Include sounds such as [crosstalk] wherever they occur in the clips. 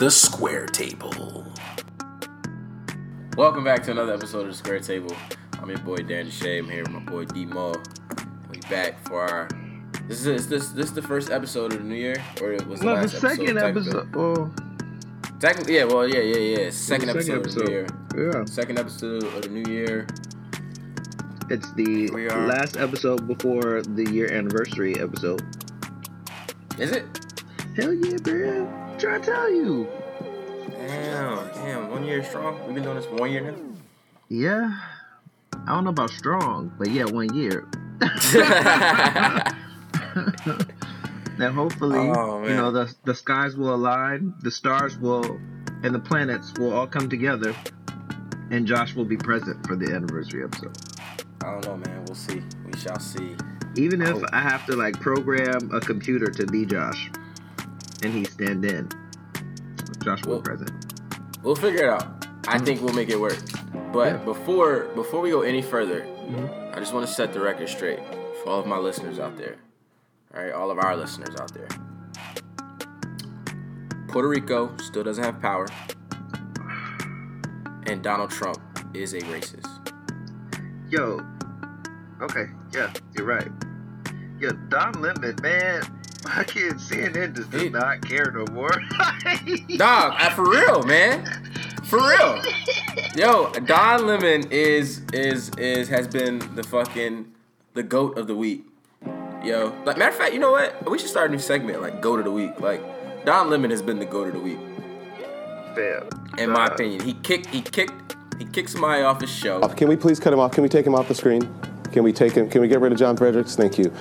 the Square Table. Welcome back to another episode of the Square Table. I'm your boy Dan Shay. I'm here with my boy D Mo. We back for our. This is is this this is the first episode of the new year, or it was the No, the second episode? episode. Well, Technically, yeah. Well, yeah, yeah, yeah. Second, the episode, of the new year. Yeah, Second episode of the new year. it's the last episode before the year anniversary episode. Is it? Hell yeah, man! Try to tell you. Damn, damn. One year strong. We've been doing this for one year now. Yeah, I don't know about strong, but yeah, one year. [laughs] Now, hopefully, Oh, you know, the the skies will align, the stars will, and the planets will all come together, and Josh will be present for the anniversary episode. I don't know, man. We'll see. We shall see. Even if Oh. I have to like program a computer to be Josh, and he stand in, Josh will present. We'll figure it out. I think we'll make it work. But Yeah. before before we go any further, Mhm. I just want to set the record straight for all of my listeners out there. All right, all of our listeners out there. Puerto Rico still doesn't have power, and Donald Trump is a racist. Yo, okay, yeah, you're right. Yo, Don Lemon, man, my kid CNN just does He- not care no more. [laughs] Dog, I, for real, man. For real. Yo, Don Lemon is is is has been the fucking the goat of the week. Yo, like matter of fact, you know what? We should start a new segment like goat of the week. Like Don Lemon has been the goat of the week, Fam, in my Don- opinion. He kicked he kicked he kicked somebody off his show. Can we please cut him off? Can we take him off the screen? Can we take him? Can we get rid of John Fredericks? Thank you.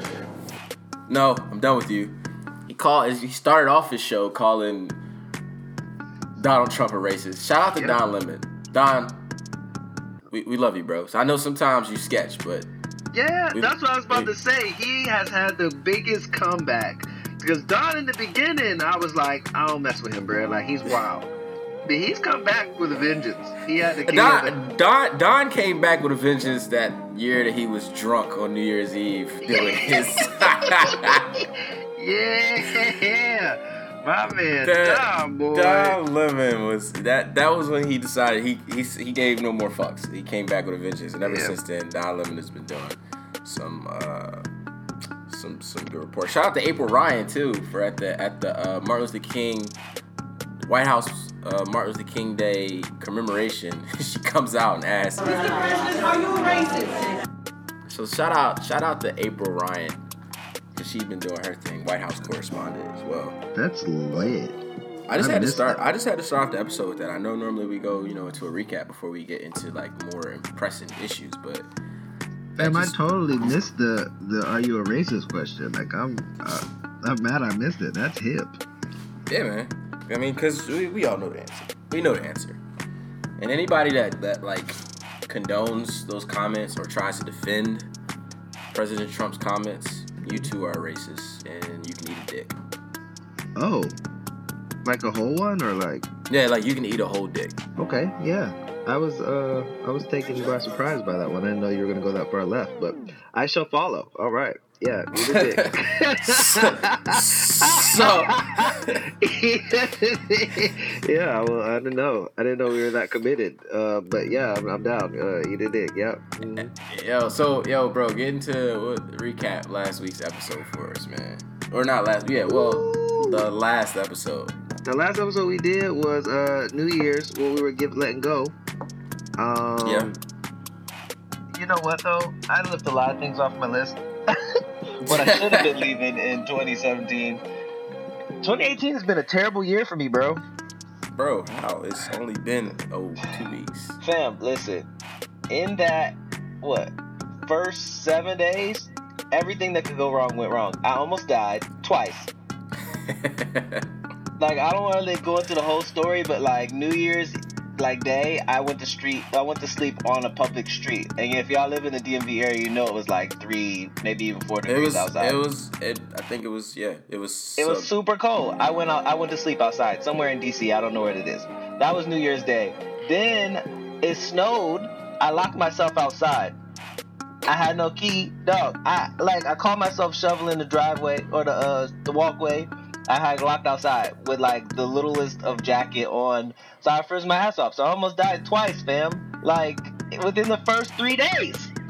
No, I'm done with you. He called. He started off his show calling Donald Trump a racist. Shout out to Yeah. Don Lemon. Don, we, we love you, bro. So I know sometimes you sketch, but Yeah, We- that's what I was about we- to say. He has had the biggest comeback. Because Don in the beginning, I was like, I don't mess with him, bro. Like he's wild. He's come back with a vengeance. He had king the- Don, Don Don came back with a vengeance that year that he was drunk on New Year's Eve doing his. [laughs] [laughs] Yeah, my man, That- Don boy. Don Lemon was that. That was when he decided he he he gave no more fucks. He came back with a vengeance, and ever Yeah. since then, Don Lemon has been doing some uh some some good reports. Shout out to April Ryan too for at the at the uh, Martin Luther King White House uh, Martin Luther King Day commemoration. [laughs] she comes out and asks. Mr. President, are you a racist? So shout out shout out to April Ryan because she's been doing her thing, White House correspondent as well. That's lit. I just I had to start. that. I just had to start off the episode with that. I know normally we go, you know, into a recap before we get into like more pressing issues, but Damn, I just- totally missed the the Are you a racist question. Like I'm, uh, I'm mad I missed it. That's hip. yeah, man. I mean, cause we, we all know the answer. We know the answer. And anybody that that like condones those comments or tries to defend President Trump's comments, you two are racist and you can eat a dick. Oh, like a whole one or like? Yeah, like you can eat a whole dick. Okay, yeah. I was uh I was taken by surprise by that one. I didn't know you were gonna go that far left, but I shall follow. All right. Yeah, you did it. So [laughs] yeah, well, I didn't know. I didn't know we were that committed. Uh, but yeah, I'm, I'm down. Uh, you did it. Yep. Mhm. Yo, so yo, bro, get into what, recap last week's episode for us, man. Or not last, yeah, well, the last episode. The last episode we did was uh New Year's when we were give letting go. Um, Yeah. You know what though? I left a lot of things off my list. [laughs] what I should have been [laughs] leaving in 2017. 2018 has been a terrible year for me, bro. Bro, how? It's only been oh two weeks. Fam, listen. In that what first seven days, everything that could go wrong went wrong. I almost died twice. [laughs] Like I don't want to go into the whole story, but like New Year's like day, I went to street. I went to sleep on a public street. And if y'all live in the DMV area, you know it was like three, maybe even four it degrees was. outside. It was. It. I think it was. Yeah. It was. It was super cold. I went out. I went to sleep outside somewhere in DC. I don't know where it is. That was New Year's Day. Then it snowed. I locked myself outside. I had no key, dog. I like I caught myself shoveling the driveway or the uh the walkway. I had locked outside with like the littlest of jacket on, so I froze my ass off. So I almost died twice, fam. Like within the first three days. [laughs]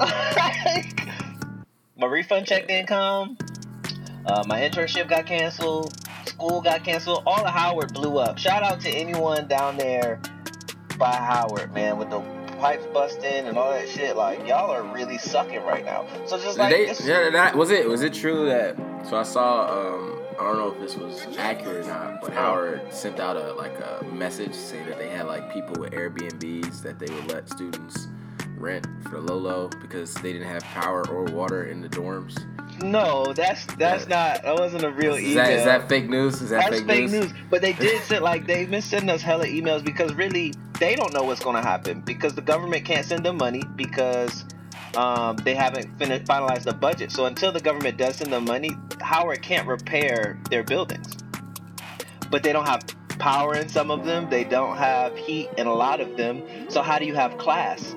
My refund check didn't come. Uh, my internship got canceled. School got canceled. All of Howard blew up. Shout out to anyone down there by Howard, man, with the pipes busting and all that shit. Like y'all are really sucking right now. So just like they, this- yeah, that, was it. Was it true that? So I saw. Um, I don't know if this was accurate or not, but Howard sent out a like a message saying that they had like people with Airbnbs that they would let students rent for low because they didn't have power or water in the dorms. no, that's that's not. That wasn't a real Is email. that, is that fake news? Is that That's fake, news? But they did [laughs] send like they've been sending us hella emails because really they don't know what's gonna happen because the government can't send them money because um, they haven't fin- finalized the budget. So until the government does send them money, Howard can't repair their buildings. But they don't have power in some of them. They don't have heat in a lot of them. So how do you have class?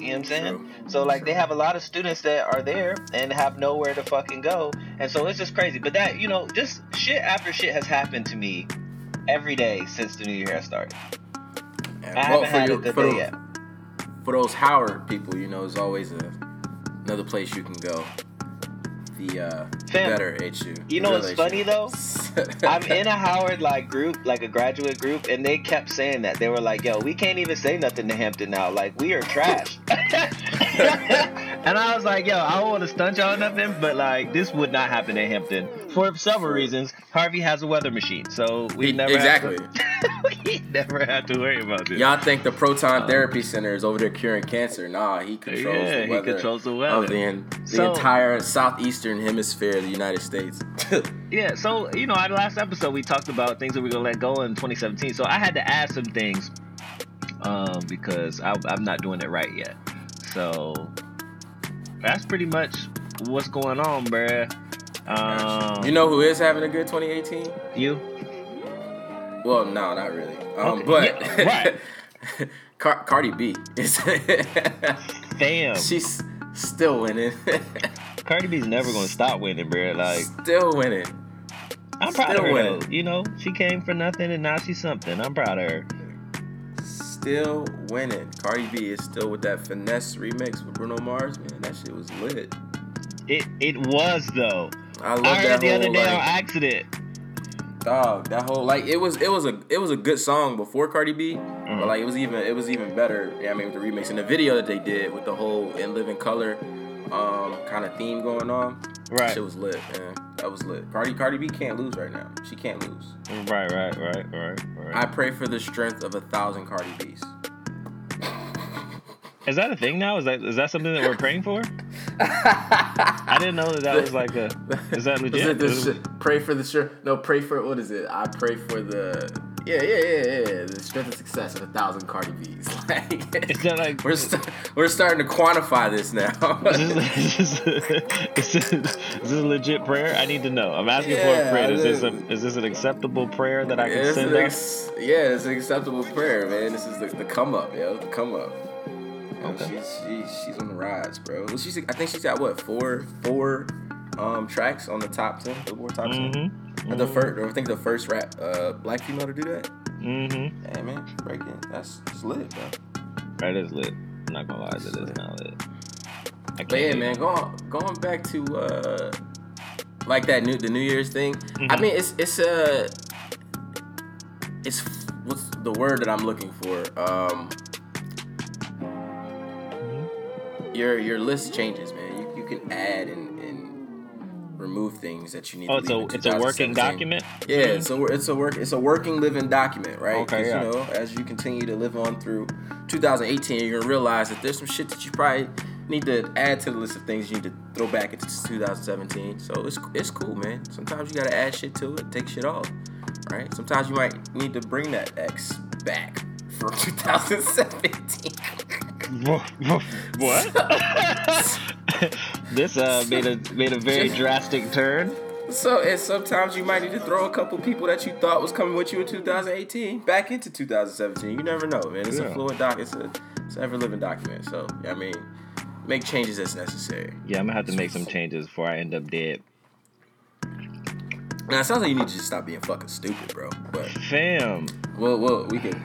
You know what I'm saying? True. So like they have a lot of students that are there and have nowhere to fucking go, and so it's just crazy. But that you know, just shit after shit has happened to me every day since the new year has started. I well, haven't had you- a good for day the- yet. for those Howard people, you know, there's always a, another place you can go. The, uh, Fam, better HU. you know what's funny, though? [laughs] I'm in a Howard like group, like a graduate group, and they kept saying that they were like, "Yo, we can't even say nothing to Hampton now. Like we are trash." [laughs] [laughs] and I was like, "Yo, I don't want to stunt y'all nothing, but like this would not happen in Hampton for several reasons. Harvey has a weather machine, so we He- never exactly. Have to, [laughs] we never had to worry about this. Y'all think the Proton Therapy Center is over there curing cancer? Nah, he controls Yeah, the weather. he controls the of weather. the, en- the So- entire southeastern hemisphere of the United States. [laughs] Yeah, so you know, our last episode we talked about things that we're gonna let go in 2017. So I had to add some things um, because I, I'm not doing it right yet. So that's pretty much what's going on, bruh. Um, you know who is having a good 2018? you? Well, no, not really. Um, Okay, but yeah, right. [laughs] Car- Cardi B is [laughs] Damn, she's still winning, [laughs] Cardi B's never gonna stop winning, bruh. Like still winning. I'm proud Still of her. winning. You know, she came for nothing and now she's something. I'm proud of her. Still winning. Cardi B is still with that finesse remix with Bruno Mars. Man, that shit was lit. It it was though. I love I that heard the whole other day like, on accident. dog. That whole like it was it was a it was a good song before Cardi B, Mm-hmm. but like it was even it was even better. Yeah, I mean with the remix and the video that they did with the whole in living color um kind of theme going on. Right. Shit was lit, man. That was lit. Cardi Cardi B can't lose right now. She can't lose. Right, right, right, right, right. I pray for the strength of a thousand Cardi B's. Is that a thing now? Is that is that something that we're praying for? I didn't know that that was like a. Is that [laughs] legit? sh- pray for the sure? No, pray for what is it? I pray for the yeah, yeah, yeah, yeah. The strength and success of a thousand Cardi B's. [laughs] Like like? we're st- we're starting to quantify this now. [laughs] Is this, is, this, is, this, a legit prayer? I need to know. I'm asking for a prayer. Is this a, is this an acceptable prayer that I can It's send ex- yeah, it's an acceptable prayer, man. This is the, the come up, yo. The come up. Okay. She's she, she's on the rise, bro. She's I think she's got what four four um tracks on the top ten Billboard top 10 Mm-hmm. The first, I think the first rap uh black female to do that. Mm-hmm. Hey man, breaking. That's just lit, bro. That is lit. I'm not gonna lie, that is not lit. I But yeah, man, going going back to uh like that new the New Year's thing. I Mhm. mean, it's it's a it's what's the word that I'm looking for? Um, your your list changes, man. You, you can add and remove things that you need. Oh, to it's a it's a working document. Yeah, it's a it's a work it's a working living document, right? Okay, yeah. You know, as you continue to live on through 2018, you're gonna realize that there's some shit that you probably need to add to the list of things you need to throw back into 2017. So it's it's cool, man. Sometimes you gotta add shit to it, take shit off, right? Sometimes you might need to bring that X back from [laughs] 2017. [laughs] what? [laughs] this uh made a made a very drastic turn. So and sometimes you might need to throw a couple people that you thought was coming with you in 2018 back into 2017. You never know, man. It's Yeah. a fluid doc. It's a it's an ever living document. So yeah, I mean, make changes as necessary. Yeah, I'm gonna have to make some changes before I end up dead. Now it sounds like you need to just stop being fucking stupid, bro. But Fam, well, well, we can,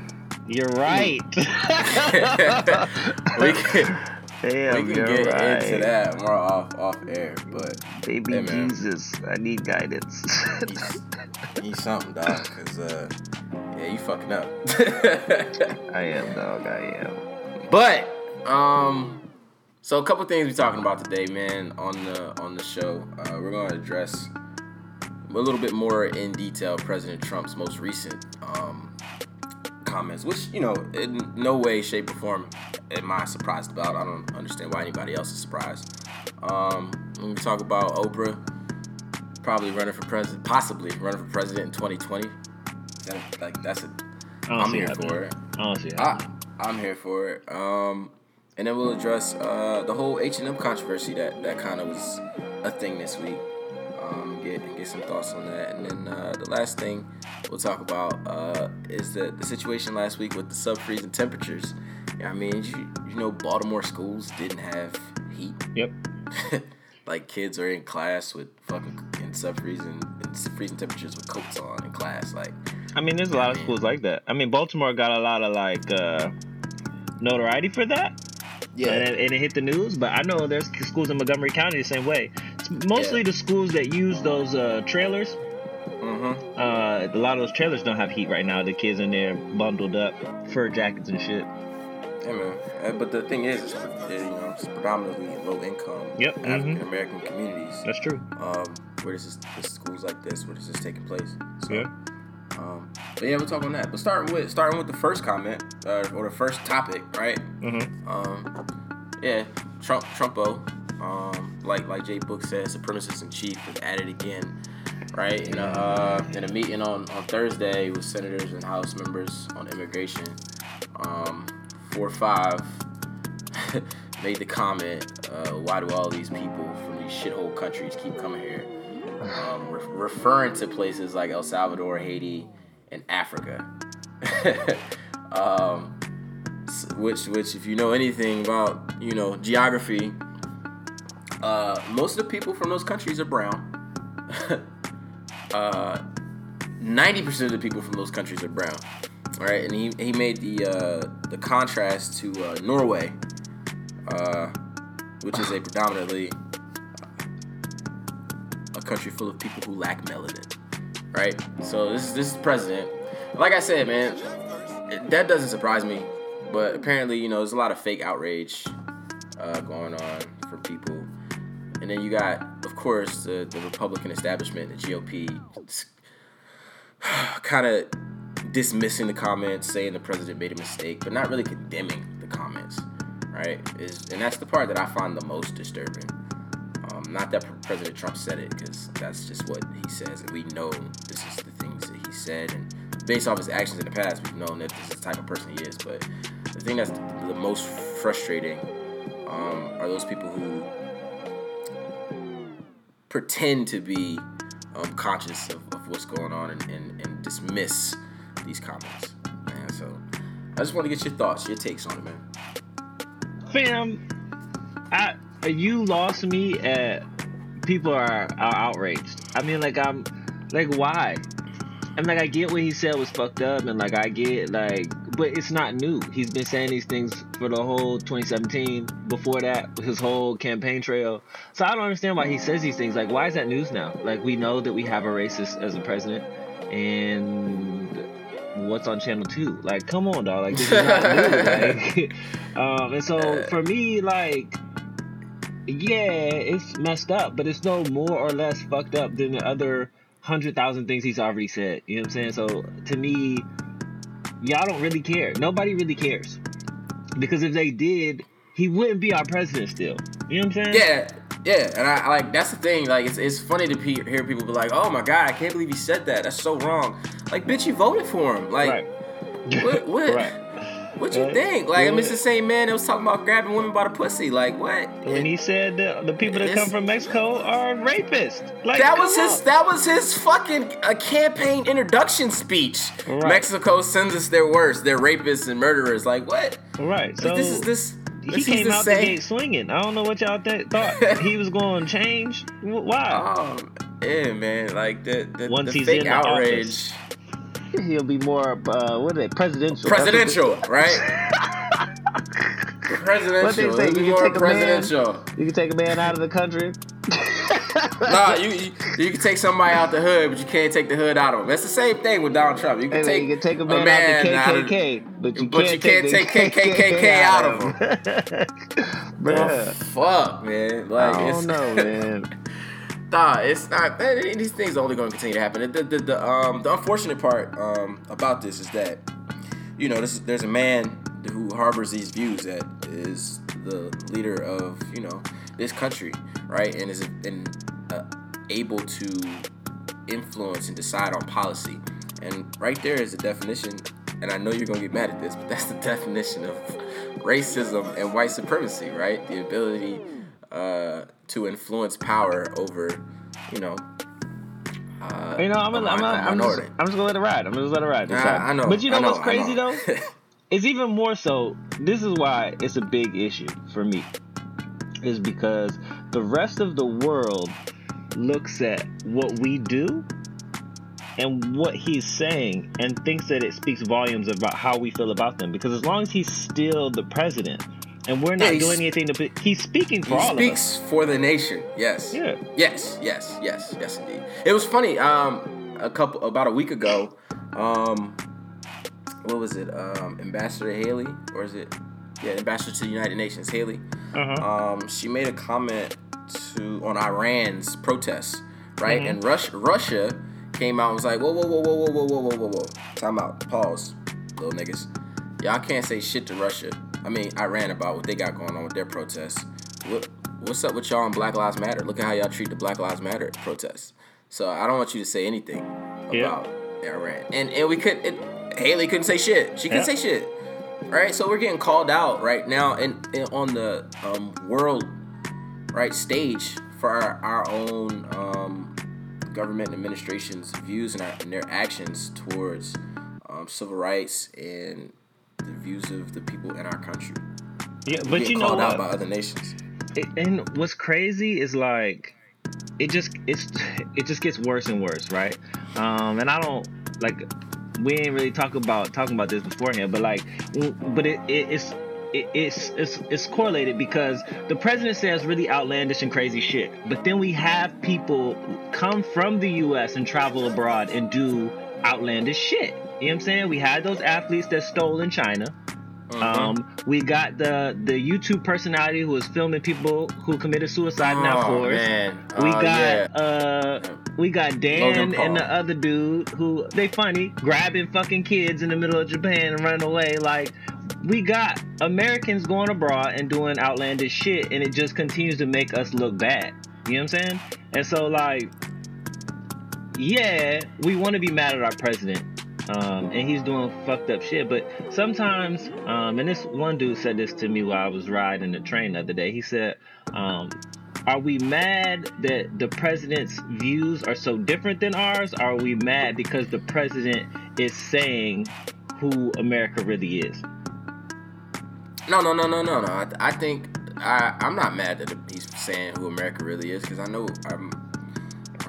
you're right. [laughs] we can, Fam, we can get right. into that more off off air. But Baby Hey. Jesus, I need guidance. [laughs] he's something, dog. Cause uh, yeah, you fucking up. [laughs] I am, dog. I am. But um, so a couple things we're talking about today, man, on the on the show. Uh, we're going to address a little bit more in detail President Trump's most recent um, comments, which you know, in no way, shape, or form am I surprised about. I don't understand why anybody else is surprised. Um, when we talk about Oprah, probably running for president, possibly running for president in 2020. That, like that's a, I'm here for it. I don't see it. I, I'm here for it. Um, and then we'll address uh, the whole H and M controversy that that kind of was a thing this week. Um, get get some thoughts on that, and then uh, the last thing we'll talk about uh, is the the situation last week with the sub freezing temperatures. I mean, you, you know, Baltimore schools didn't have heat. Yep. [laughs] like kids are in class with fucking in sub freezing and freezing temperatures with coats on in class. Like, I mean, there's a lot of schools like that. I mean, Baltimore got a lot of like uh, notoriety for that. And it, and it hit the news, but I know there's schools in Montgomery County the same way. It's mostly Yeah. the schools that use those uh, trailers. mm-hmm. Uh, a lot of those trailers don't have heat right now. The kids in there bundled up, fur jackets and shit. Yeah, man. Uh, But the thing is, it's, you know, it's predominantly low income Yep. African American communities. That's true. Um, where this is this schools like this, where this is taking place. So, Yeah. Um, but yeah, we'll talk on that. But starting with starting with the first comment uh, or the first topic, right? Mm-hmm. Um, yeah, Trump Trumpo, um, like like Jay Book said, supremacist in chief is at it again, right? In a, uh, in a meeting on, on Thursday with senators and House members on immigration, um, four five [laughs] made the comment, uh, why do all these people from these shithole countries keep coming here? Um, re- referring to places like El Salvador, Haiti, and Africa. [laughs] um, which which if you know anything about you know geography uh, most of the people from those countries are brown [laughs] uh, 90% of the people from those countries are brown all right and he, he made the uh, the contrast to uh, norway uh, which is a predominantly a country full of people who lack melanin right so this, this is president like i said man that doesn't surprise me. But apparently, you know, there's a lot of fake outrage uh, going on for people. And then you got, of course, the, the Republican establishment, the GOP, [sighs] kind of dismissing the comments, saying the president made a mistake, but not really condemning the comments, right? Is and that's the part that I find the most disturbing. Um, not that President Trump said it, because that's just what he says, and we know this is the things that he said, and based off his actions in the past, we've known that this is the type of person he is. But the thing that's the most frustrating um, are those people who pretend to be um, conscious of, of what's going on and, and, and dismiss these comments. Man, so I just want to get your thoughts, your takes on it, man. Fam, I you lost me at people are, are outraged. I mean, like I'm like why? And like I get what he said was fucked up, and like I get like, but it's not new. He's been saying these things for the whole 2017. Before that, his whole campaign trail. So I don't understand why he says these things. Like, why is that news now? Like we know that we have a racist as a president, and what's on channel two? Like, come on, dog. Like this is not new. [laughs] Like, [laughs] um, and so for me, like yeah, it's messed up, but it's no more or less fucked up than the other hundred thousand things he's already said. You know what I'm saying? So to me, y'all don't really care. Nobody really cares. Because if they did, he wouldn't be our president still. You know what I'm saying? Yeah, yeah, and I, I like that's the thing. Like, it's, it's funny to pe- hear people be like, "Oh my god, I can't believe he said that. That's so wrong." Like, bitch, you voted for him. Like, Right. what? What? [laughs] right. What you Right. think? Like, I mean, it's the same man that was talking about grabbing women by the pussy. Like, what? When he said the, the people that come from Mexico are rapists. Like that was his. on. That was his fucking uh, campaign introduction speech. Right. Mexico sends us their worst. They're rapists and murderers. Like, what? Right. So this is this. he this came is the out the gate swinging. I don't know what y'all th- thought [laughs] he was going to change. Wh- Why? Um, Yeah, man. Like the the, Once the he's fake in outrage. office. He'll be more uh, what are they presidential? Presidential, right? What they presidential. say, It'll [laughs] you can take a man- You can take a man out of the country. [laughs] nah, you, you you can take somebody out the hood, but you can't take the hood out of them. That's the same thing with Donald Trump. You can Hey, take you can take a man, out of the KKK, but you but can't, you can't take, KKK out of him. [laughs] Bruh, fuck, man. Like I it's, don't know, man. Nah, it's not. These things are only going to continue to happen. The, the, the, um, the unfortunate part um, about this is that, you know, this, there's a man who harbors these views that is the leader of, you know, this country, right, and is and, uh, able to influence and decide on policy. And right there is the definition. And I know you're going to get mad at this, but that's the [laughs] definition of racism and white supremacy, right? The ability uh, to influence power over, you know. Uh, You know, I'm gonna, I'm, gonna, I'm, just. I'm just gonna let it ride. I'm just let it ride. Nah. I know. But you know, know, what's crazy know. though? [laughs] It's even more so. This is why it's a big issue for me. Is because the rest of the world looks at what we do and what he's saying and thinks that it speaks volumes about how we feel about them. Because as long as he's still the president and we're not Yeah, doing anything to, he's speaking for he all of us. speaks for the nation. Yes. Yeah. Yes. Yes. Yes. Yes. Indeed. It was funny. Um, a couple about a week ago. Um, what was it? Um, Ambassador Haley, or is it? Yeah, Ambassador to the United Nations, Haley. Uh-huh. Um, she made a comment to on Iran's protests, right? Mm-hmm. And Russia, Russia came out and was like, whoa, whoa, whoa, whoa, whoa, whoa, whoa, whoa, whoa, whoa. Time out. Pause, little niggas. Y'all can't say shit to Russia. I mean, Iran about what they got going on with their protests. What, what's up with y'all on Black Lives Matter? Look at how y'all treat the Black Lives Matter protests. So I don't want you to say anything Yeah. about Iran. And and we could. It, Haley couldn't say shit. She couldn't Yeah. say shit. Right. So we're getting called out right now, and, and on the um, world right stage for our, our own um, government administration's views and, our, and their actions towards um, civil rights and the views of the people in our country. Yeah, but you know called what? out by other nations. it, and what's crazy is like it just it's [laughs] it just gets worse and worse right um and i don't like we ain't really talk about talking about this beforehand but like but it, it it's it's, it's it's correlated because the president says really outlandish and crazy shit, but then we have people come from the U.S. and travel abroad and do outlandish shit. You know what I'm saying? We had those athletes that stole in China. Um, we got the the YouTube personality who was filming people who committed suicide in that Oh, forest. We Oh, got yeah. uh we got Dan and the other dude who they funny grabbing fucking kids in the middle of Japan and running away. Like we got Americans going abroad and doing outlandish shit, and it just continues to make us look bad. You know what I'm saying? And so like, yeah, we want to be mad at our president. Um, and he's doing fucked up shit. But sometimes, um, and this one dude said this to me while I was riding the train the other day. He said, um, "Are we mad that the president's views are so different than ours? Are we mad because the president is saying who America really is?" No, no, no, no, no, no. I, I think I, I'm not mad that he's saying who America really is because I know I'm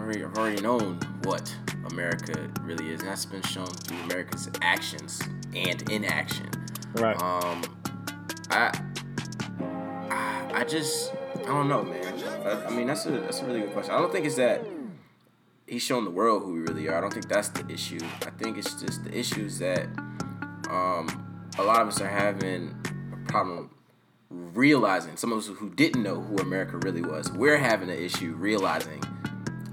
already, I've already known what America really is, and that's been shown through America's actions and inaction. Right. Um, I, I, I just, I don't know, man. I, I mean, that's a that's a really good question. I don't think it's that he's showing the world who we really are. I don't think that's the issue. I think it's just the issues that um, a lot of us are having a problem realizing. Some of us who didn't know who America really was, we're having an issue realizing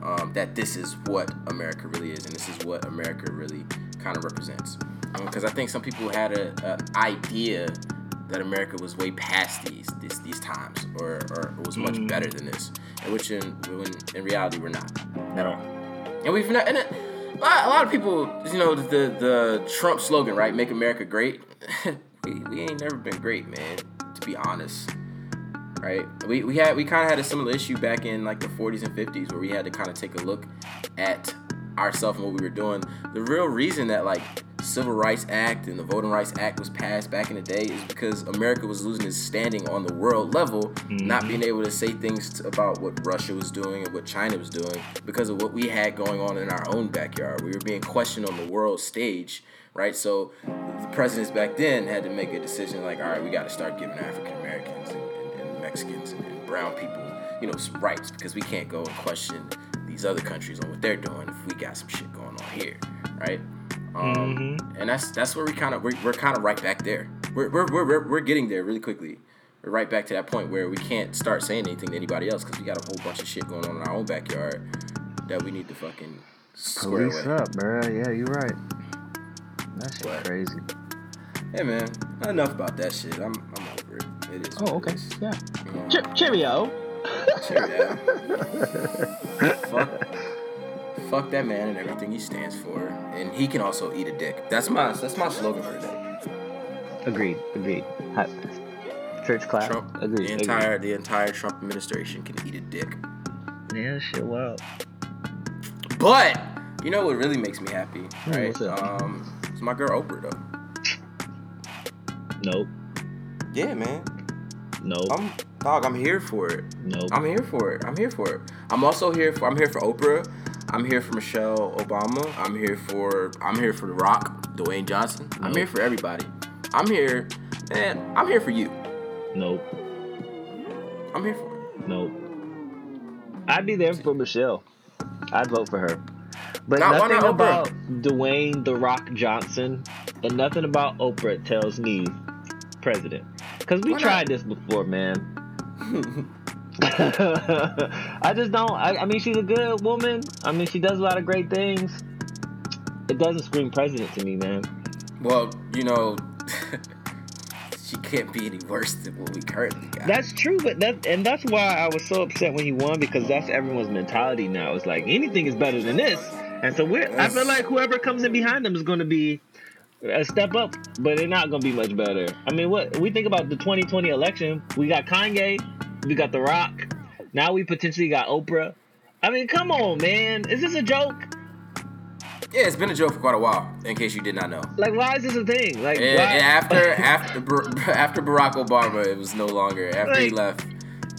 um, that this is what America really is, and this is what America really kind of represents. Because I think some people had a, a idea that America was way past these these, these times, or, or was much better than this, and which in when in reality we're not at all. And we've not, and it, a lot, a lot of people, you know, the the Trump slogan, right? Make America great. [laughs] we, we ain't never been great, man. To be honest, right? We we had we kind of had a similar issue back in like the 40s and 50s where we had to kind of take a look at ourselves and what we were doing. The real reason that like Civil Rights Act and the Voting Rights Act was passed back in the day is because America was losing its standing on the world level, mm-hmm. not being able to say things t- about what Russia was doing and what China was doing because of what we had going on in our own backyard. We were being questioned on the world stage, right? So the presidents back then had to make a decision like, all right, we got to start giving African Americans Mexicans and, and brown people, you know, some rights because we can't go and question these other countries on what they're doing if we got some shit going on here, right? Um, And that's that's where we kind of we're, we're kind of right back there. We're, we're, we're, we're, we're getting there really quickly. We're right back to that point where we can't start saying anything to anybody else because we got a whole bunch of shit going on in our own backyard that we need to fucking square Police away. up, bro. Yeah, you're right. That's crazy. Hey man, enough about that shit. I'm I'm over it. It is. Oh, okay. is. Yeah. You Che- cheerio. cheerio. [laughs] fuck, fuck that man and everything he stands for, and he can also eat a dick. That's my that's my slogan for today. Agreed. Agreed. Hi- Church clap. Trump, Agreed. the entire the entire Trump administration can eat a dick. Yeah, shit. Wow. But you know what really makes me happy, right? what's that? Um, it's my girl Oprah though. Nope. Yeah, man. Nope. I'm dog. I'm here for it. nope. I'm here for it. I'm here for it. I'm also here for. I'm here for Oprah. I'm here for Michelle Obama. I'm here for. I'm here for The Rock, Dwayne Johnson. I'm here for everybody. I'm here, man. I'm here for you. nope. I'm here for it. Nope. I'd be there for Michelle. I'd vote for her. But Not- nothing not about Dwayne the Rock Johnson and nothing about Oprah tells me president. Because we Why not? tried this before, man. [laughs] [laughs] I just don't. I, I mean, she's a good woman. I mean, she does a lot of great things. It doesn't scream president to me, man. Well, you know, [laughs] she can't be any worse than what we currently got. That's true, but that and that's why I was so upset when he won because that's everyone's mentality now. It's like anything is better than this, and so we're. I feel like whoever comes in behind them is going to be a step up, but they're not going to be much better. I mean, what we think about the 2020 election, we got Kanye, we got The Rock, now we potentially got Oprah. I mean, come on, man, is this a joke? yeah, it's been a joke for quite a while. In case you did not know. Like, why is this a thing? Like, And, why? and after [laughs] after [laughs] after Barack Obama, it was no longer. After he left,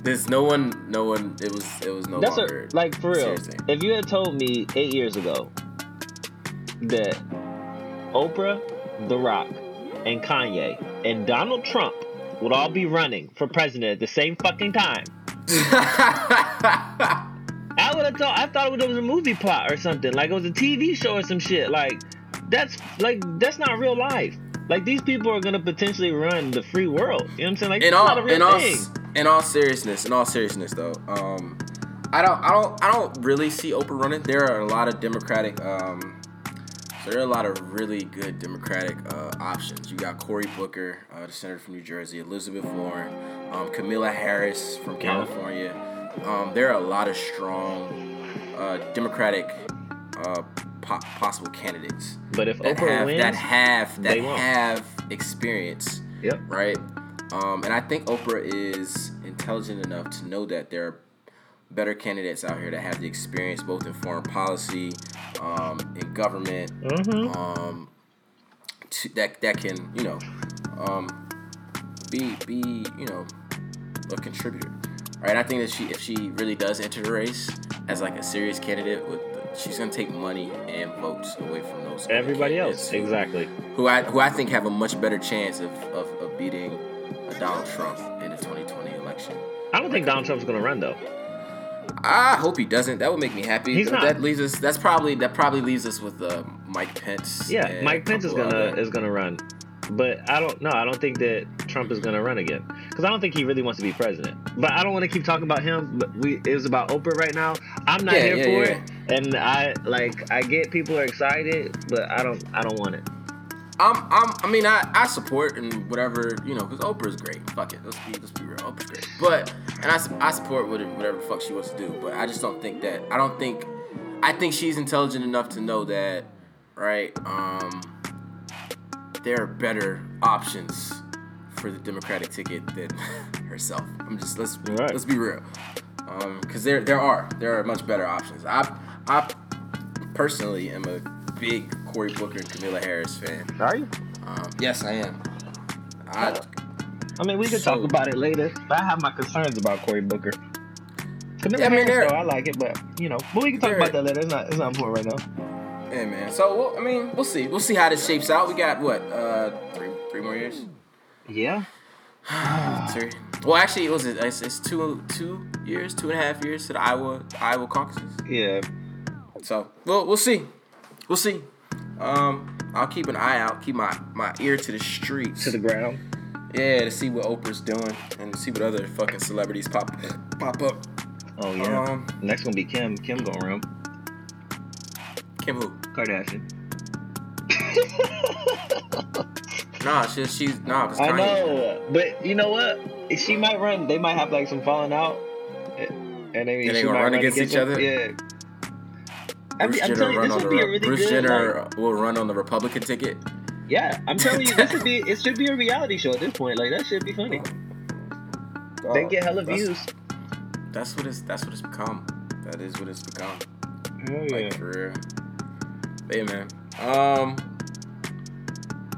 there's no one, no one. It was it was no That's longer. a, like for real. If you had told me eight years ago that Oprah, The Rock, and Kanye and Donald Trump would all be running for president at the same fucking time, [laughs] I would have thought I thought it was a movie plot or something. Like it was a TV show or some shit. Like that's like that's not real life. Like these people are gonna potentially run the free world. You know what I'm saying? Like in it's not a all real in all thing. in all seriousness, in all seriousness though, um, I don't I don't I don't really see Oprah running. There are a lot of Democratic um, so there are a lot of really good Democratic uh, options. You got Cory Booker, uh, the senator from New Jersey, Elizabeth Warren, um, Kamala Harris from California. Um, there are a lot of strong uh, Democratic uh, po- possible candidates But if that Oprah have wins, that have that have experience Yep. right? Um, and I think Oprah is intelligent enough to know that there are better candidates out here that have the experience both in foreign policy, um, in government, Mm-hmm. um, to, that that can you know um, be be you know a contributor, right? I think that she if she really does enter the race as like a serious candidate with she's gonna take money and votes away from those Everybody else, who- exactly. who I who I think have a much better chance of, of, of beating Donald Trump in the 2020 election. I don't think Donald Trump's gonna run though. I hope he doesn't. That would make me happy. He's not. That leaves us. That's probably that probably leaves us with uh, Mike Pence. Yeah, Mike Pence is gonna other- is gonna run, but I don't know. I don't think that Trump is gonna run again because I don't think he really wants to be president. But I don't want to keep talking about him. But we it was about Oprah right now. I'm not Yeah, here yeah, for yeah. it, and I like I get people are excited, but I don't I don't want it. I'm, I'm, I mean, I, I support and whatever, you know, because Oprah's great. Fuck it, let's be, let's be real. Oprah's great. But, and I, I support whatever, whatever the fuck she wants to do. But I just don't think that, I don't think, I think she's intelligent enough to know that, right? Um, there are better options for the Democratic ticket than [laughs] herself. I'm just, let's, Right. let's be real. Um, because there, there are, there are much better options. I, I personally am a big Cory Booker and Kamala Harris fan. Are you? Um, yes, I am. I, I mean, we could So- talk about it later. But I have my concerns about Cory Booker. Yeah, I mean, Harris, though, I like it, but you know, but we can talk about that later. It's not, it's not important right now. yeah, man. So, well, I mean, we'll see. We'll see how this shapes out. We got what? Uh, three, three more years. Yeah. [sighs] Three. Well, actually, it was it's, it's two, two years, two and a half years to the Iowa, Iowa caucuses. Yeah. So, well, we'll see. We'll see. Um, I'll keep an eye out, keep my my ear to the streets. To the ground. Yeah, to see what Oprah's doing and see what other fucking celebrities pop pop up. Oh yeah. Um, Next gonna be Kim. Kim going around. Kim who? Kardashian. [laughs] Nah, she, she's nah. I Kanye- know, but you know what? She might run. They might have like some falling out, and they, And they gonna might run against each other? Yeah. Bruce Jenner telling you, run this on would the be a Re- really. Jenner like- will run on the Republican ticket. Yeah, I'm telling you, this would be. It should be a reality show at this point. Like that should be funny. they get hella that's- views. That's what it's. That's what it's become. That is what it's become. Hell Like for real. But yeah, man. Um.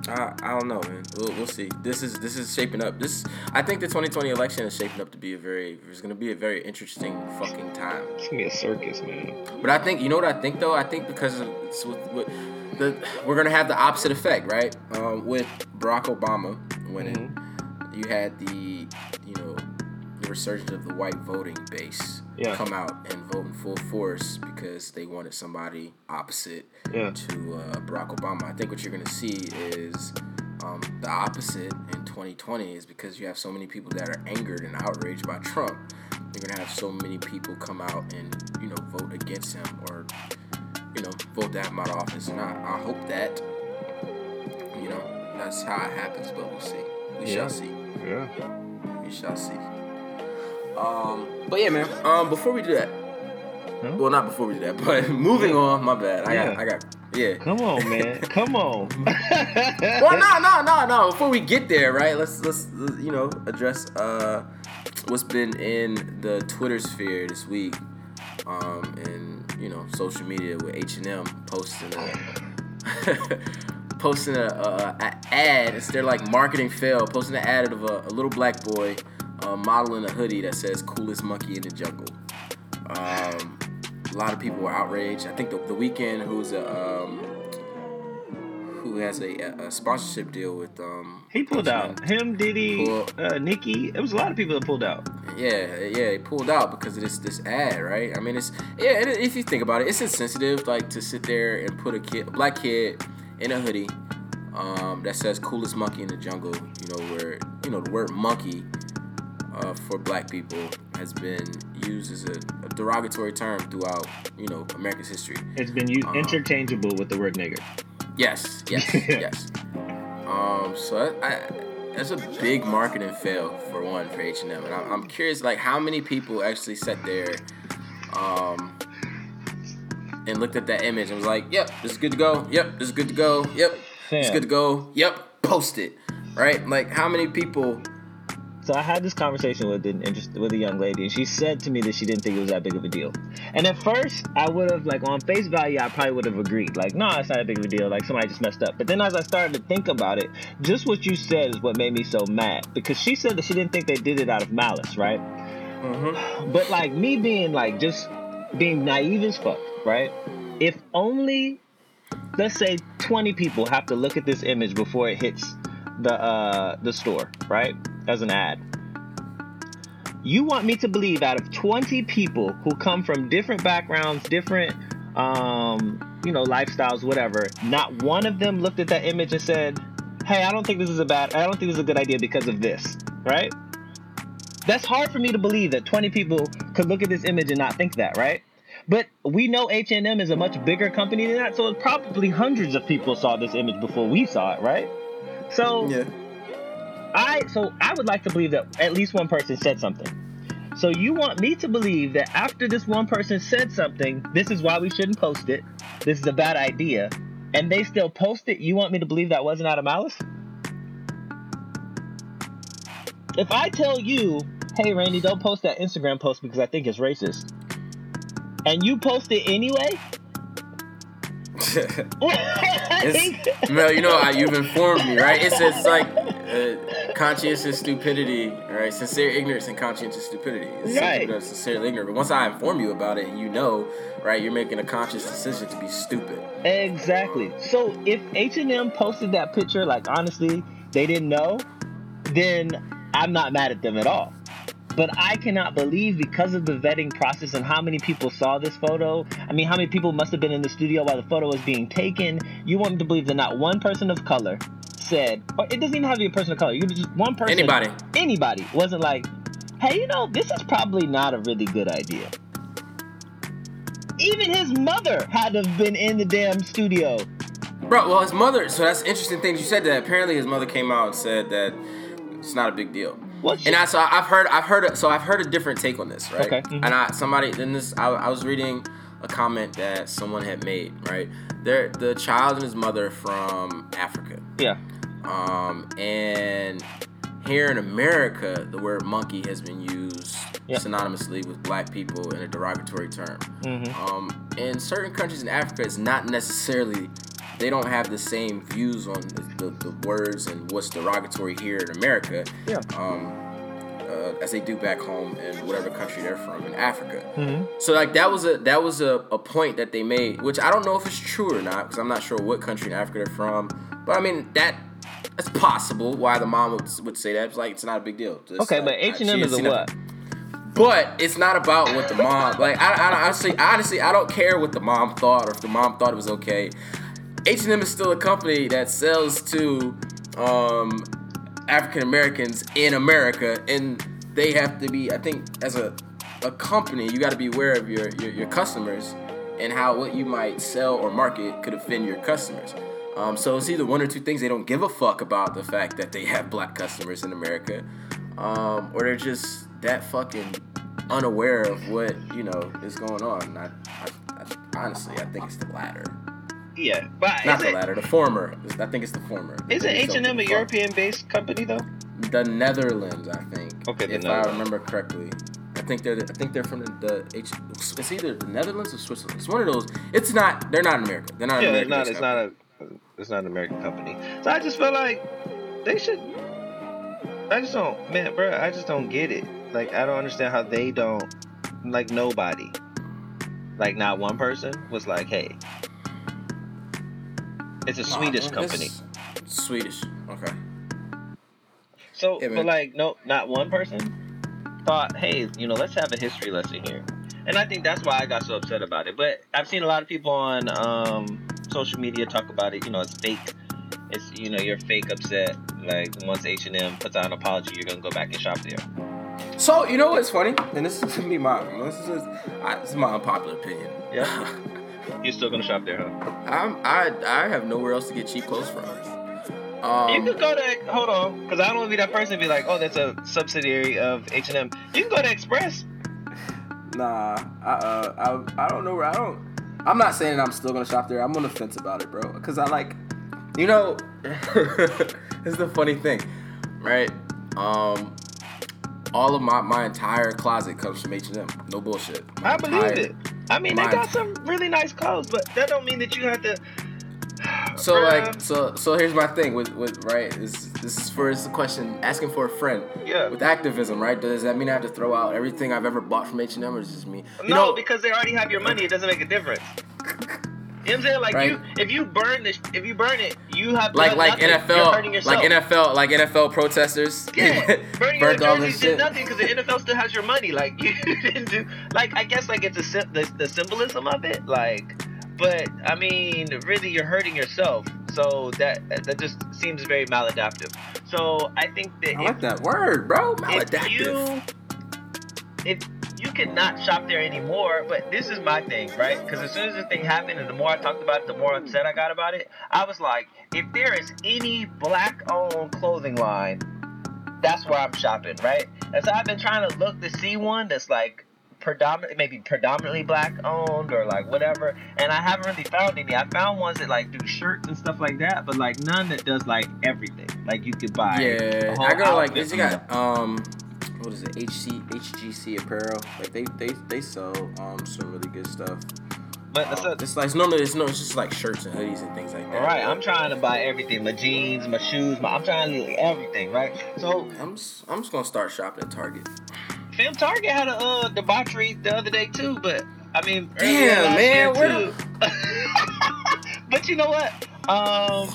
I, I don't know, man. We'll, we'll see. This is this is shaping up. This I think the 2020 election is shaping up to be a very. It's gonna be a very interesting fucking time. It's gonna be a circus, man. But I think you know what I think though. I think because of it's with, with the we're gonna have the opposite effect, right? Um, with Barack Obama winning, you had the you know the resurgence of the white voting base Yeah. come out and vote in full force because they wanted somebody opposite Yeah. to uh, Barack Obama. I think what you're gonna see is um, the opposite in 2020 is because you have so many people that are angered and outraged by Trump. You're gonna have so many people come out and you know vote against him or you know vote to have him out of office. And I, I hope that you know that's how it happens, but we'll see. We Yeah. shall see. Yeah. We shall see. Um, but yeah, man. Um, before we do that, Huh? well, not before we do that, [laughs] but moving on. My bad. I got, Yeah. I got, yeah. Come on, man. Come on. [laughs] well, no, no, no, no. Before we get there, right? Let's let's you know address uh what's been in the Twitter sphere this week, um, and you know social media with H and M posting a [laughs] posting a, a, a ad. It's their like marketing fail. Posting an ad of a, a little black boy uh, modeling a hoodie that says "coolest monkey in the jungle." Um, a lot of people were outraged. I think the, The Weeknd, who's a um, who has a, a sponsorship deal with um he pulled out. Him, Diddy, Pull- uh, Nikki. It was a lot of people that pulled out. Yeah, yeah, he pulled out because of this this ad, right? I mean, it's yeah. It, if you think about it, it's insensitive, like to sit there and put a kid, a black kid, in a hoodie, um, that says "coolest monkey in the jungle." You know, where you know the word monkey uh, for black people has been used as a, a derogatory term throughout you know America's history. It's been used Uh, interchangeable with the word nigger. Yes, yes, [laughs] yes. Um, so I, I, that's a big marketing fail for one for H and M, and I'm, I'm curious, like how many people actually sat there, um, and looked at that image and was like, "Yep, this is good to go. Yep, this is good to go. Yep, it's good to go. Yep, post it." Right? Like how many people? So I had this conversation with an interest with a young lady, and she said to me that she didn't think it was that big of a deal. And at first, I would have like on face value, I probably would have agreed, like, no, it's not a big of a deal. Like somebody just messed up. But then as I started to think about it, just what you said is what made me so mad because she said that she didn't think they did it out of malice, right? But like me being like just being naive as fuck, right? If only let's say 20 people have to look at this image before it hits the uh the store, right? As an ad. You want me to believe out of 20 people who come from different backgrounds, different um, you know, lifestyles, whatever, not one of them looked at that image and said, "Hey, I don't think this is a bad I don't think this is a good idea because of this." Right? That's hard for me to believe that 20 people could look at this image and not think that, right? But we know H&M is a much bigger company than that, so probably hundreds of people saw this image before we saw it, right? So I so I would like to believe that at least one person said something. So you want me to believe that after this one person said something, this is why we shouldn't post it. This is a bad idea, and they still post it. You want me to believe that wasn't out of malice? If I tell you, "Hey Randy, don't post that Instagram post because I think it's racist," and you post it anyway, [laughs] [laughs] Mel, you know how you've informed me, right? It's it's like uh, conscientious stupidity, right? Sincere ignorance and conscientious stupidity. It's Right. sincerely ignorant. But once I inform you about it, and you know, right, you're making a conscious decision to be stupid. Exactly. So if H and M posted that picture, like honestly, they didn't know, then I'm not mad at them at all. But I cannot believe because of the vetting process and how many people saw this photo. I mean, how many people must have been in the studio while the photo was being taken? You want me to believe that not one person of color said, or it doesn't even have to be a person of color. You could just one person. Anybody. Anybody wasn't like, hey, you know, this is probably not a really good idea. Even his mother had to have been in the damn studio. Bro, well, his mother. So that's interesting things you said. That apparently his mother came out and said that it's not a big deal. What? And I so I've heard I've heard a, so I've heard a different take on this, right? Okay, mhm. And I somebody in this I, I was reading a comment that someone had made, right? They're the child and his mother from Africa. yeah. Um, and here in America, the word monkey has been used Yep. synonymously with black people in a derogatory term. Mhm. Um, in certain countries in Africa, it's not necessarily, they don't have the same views on the, the, the words and what's derogatory here in America. Yeah. Um, uh, as they do back home in whatever country they're from in Africa. Mhm. So like that was a that was a, a point that they made, which I don't know if it's true or not because I'm not sure what country in Africa they're from. But I mean that that's possible. Why the mom would, would say that? It's like it's not a big deal. Just, Okay, like, but H and M is a what? But it's not about what the mom like. I, I honestly, honestly, I don't care what the mom thought or if the mom thought it was okay. H and M is still a company that sells to um, African Americans in America, and they have to be. I think as a a company, you got to be aware of your, your your customers and how what you might sell or market could offend your customers. Um, so it's either one or two things. They don't give a fuck about the fact that they have black customers in America, um, or they're just that fucking unaware of what you know is going on. I, I, I, honestly, I think it's the latter. Yeah, but Not the it, latter. The former. I think it's the former. isn't They H and M a. European-based company though? The Netherlands, I think. Okay, the if I remember correctly. I think they're. I think they're from the, the H. It's either the Netherlands or Switzerland. It's one of those. It's not. They're not in America. They're not. Yeah, an it's not. American It's not a. It's not an American company. So I just feel like they should. I just don't, man, bro. I just don't get it. Like I don't understand how they don't. Like nobody. Like not one person was like, hey. It's a Nah, Swedish company. Swedish. Okay. So, Yeah, but like, no, not one person thought, hey, you know, let's have a history lesson here. And I think that's why I got so upset about it. But I've seen a lot of people on um, social media talk about it. You know, it's fake. It's you know, you're fake upset. Like once H and M puts out an apology, you're gonna go back and shop there. So you know what's funny? And this is gonna me my this is I, this is my unpopular opinion. Yeah. [laughs] You're still gonna shop there, huh? I'm I I have nowhere else to get cheap clothes from. Um, you could go to hold on, because I don't want to be that person to be like, oh, that's a subsidiary of H and M. You can go to Express. Nah, I, uh, I, I don't know where I don't. I'm not saying I'm still gonna shop there. I'm on the fence about it, bro. Cause I like, you know, [laughs] this is the funny thing, right? Um, all of my my entire closet comes from H and M. No bullshit. My I believe entire- it. I mean, they got some really nice clothes, but that don't mean that you have to. So like, um, so so here's my thing with with right. This this is for it's a question asking for a friend. Yeah. With activism, right? Does that mean I have to throw out everything I've ever bought from H and M, or is it just me? You no, know, because they already have your money. It doesn't make a difference. [laughs] You know what I'm saying? Like Right. you, if you burn this, if you burn it, you have like like nothing. NFL, like NFL, like NFL protesters. Yeah, [laughs] burning your jerseys did nothing because the NFL still has your money. Like [laughs] you didn't do. Like I guess like it's a the, the symbolism of it. Like, but I mean, really, you're hurting yourself. So that that just seems very maladaptive. So I think that I if like that word, bro. Maladaptive. if you if you cannot shop there anymore but this is my thing right because as soon as this thing happened and the more i talked about it the more upset i got about it i was like if there is any black owned clothing line that's where i'm shopping right and so i've been trying to look to see one that's like predominantly maybe predominantly black owned or like whatever and i haven't really found any i found ones that like do shirts and stuff like that but like none that does like everything like you could buy yeah, I go like this. You got um, what is it? HC HGC apparel. Like they they they sell um some really good stuff. But Uh, it's like normally it's no, it's just like shirts and hoodies and things like that. all right. I'm trying to buy everything: my jeans, my shoes, my I'm trying to do everything, right? So, I'm just, I'm just gonna start shopping at Target. Fam Target had a uh, debauchery the other day too, but I mean, Damn, man, where too. [laughs] but you know what? Um,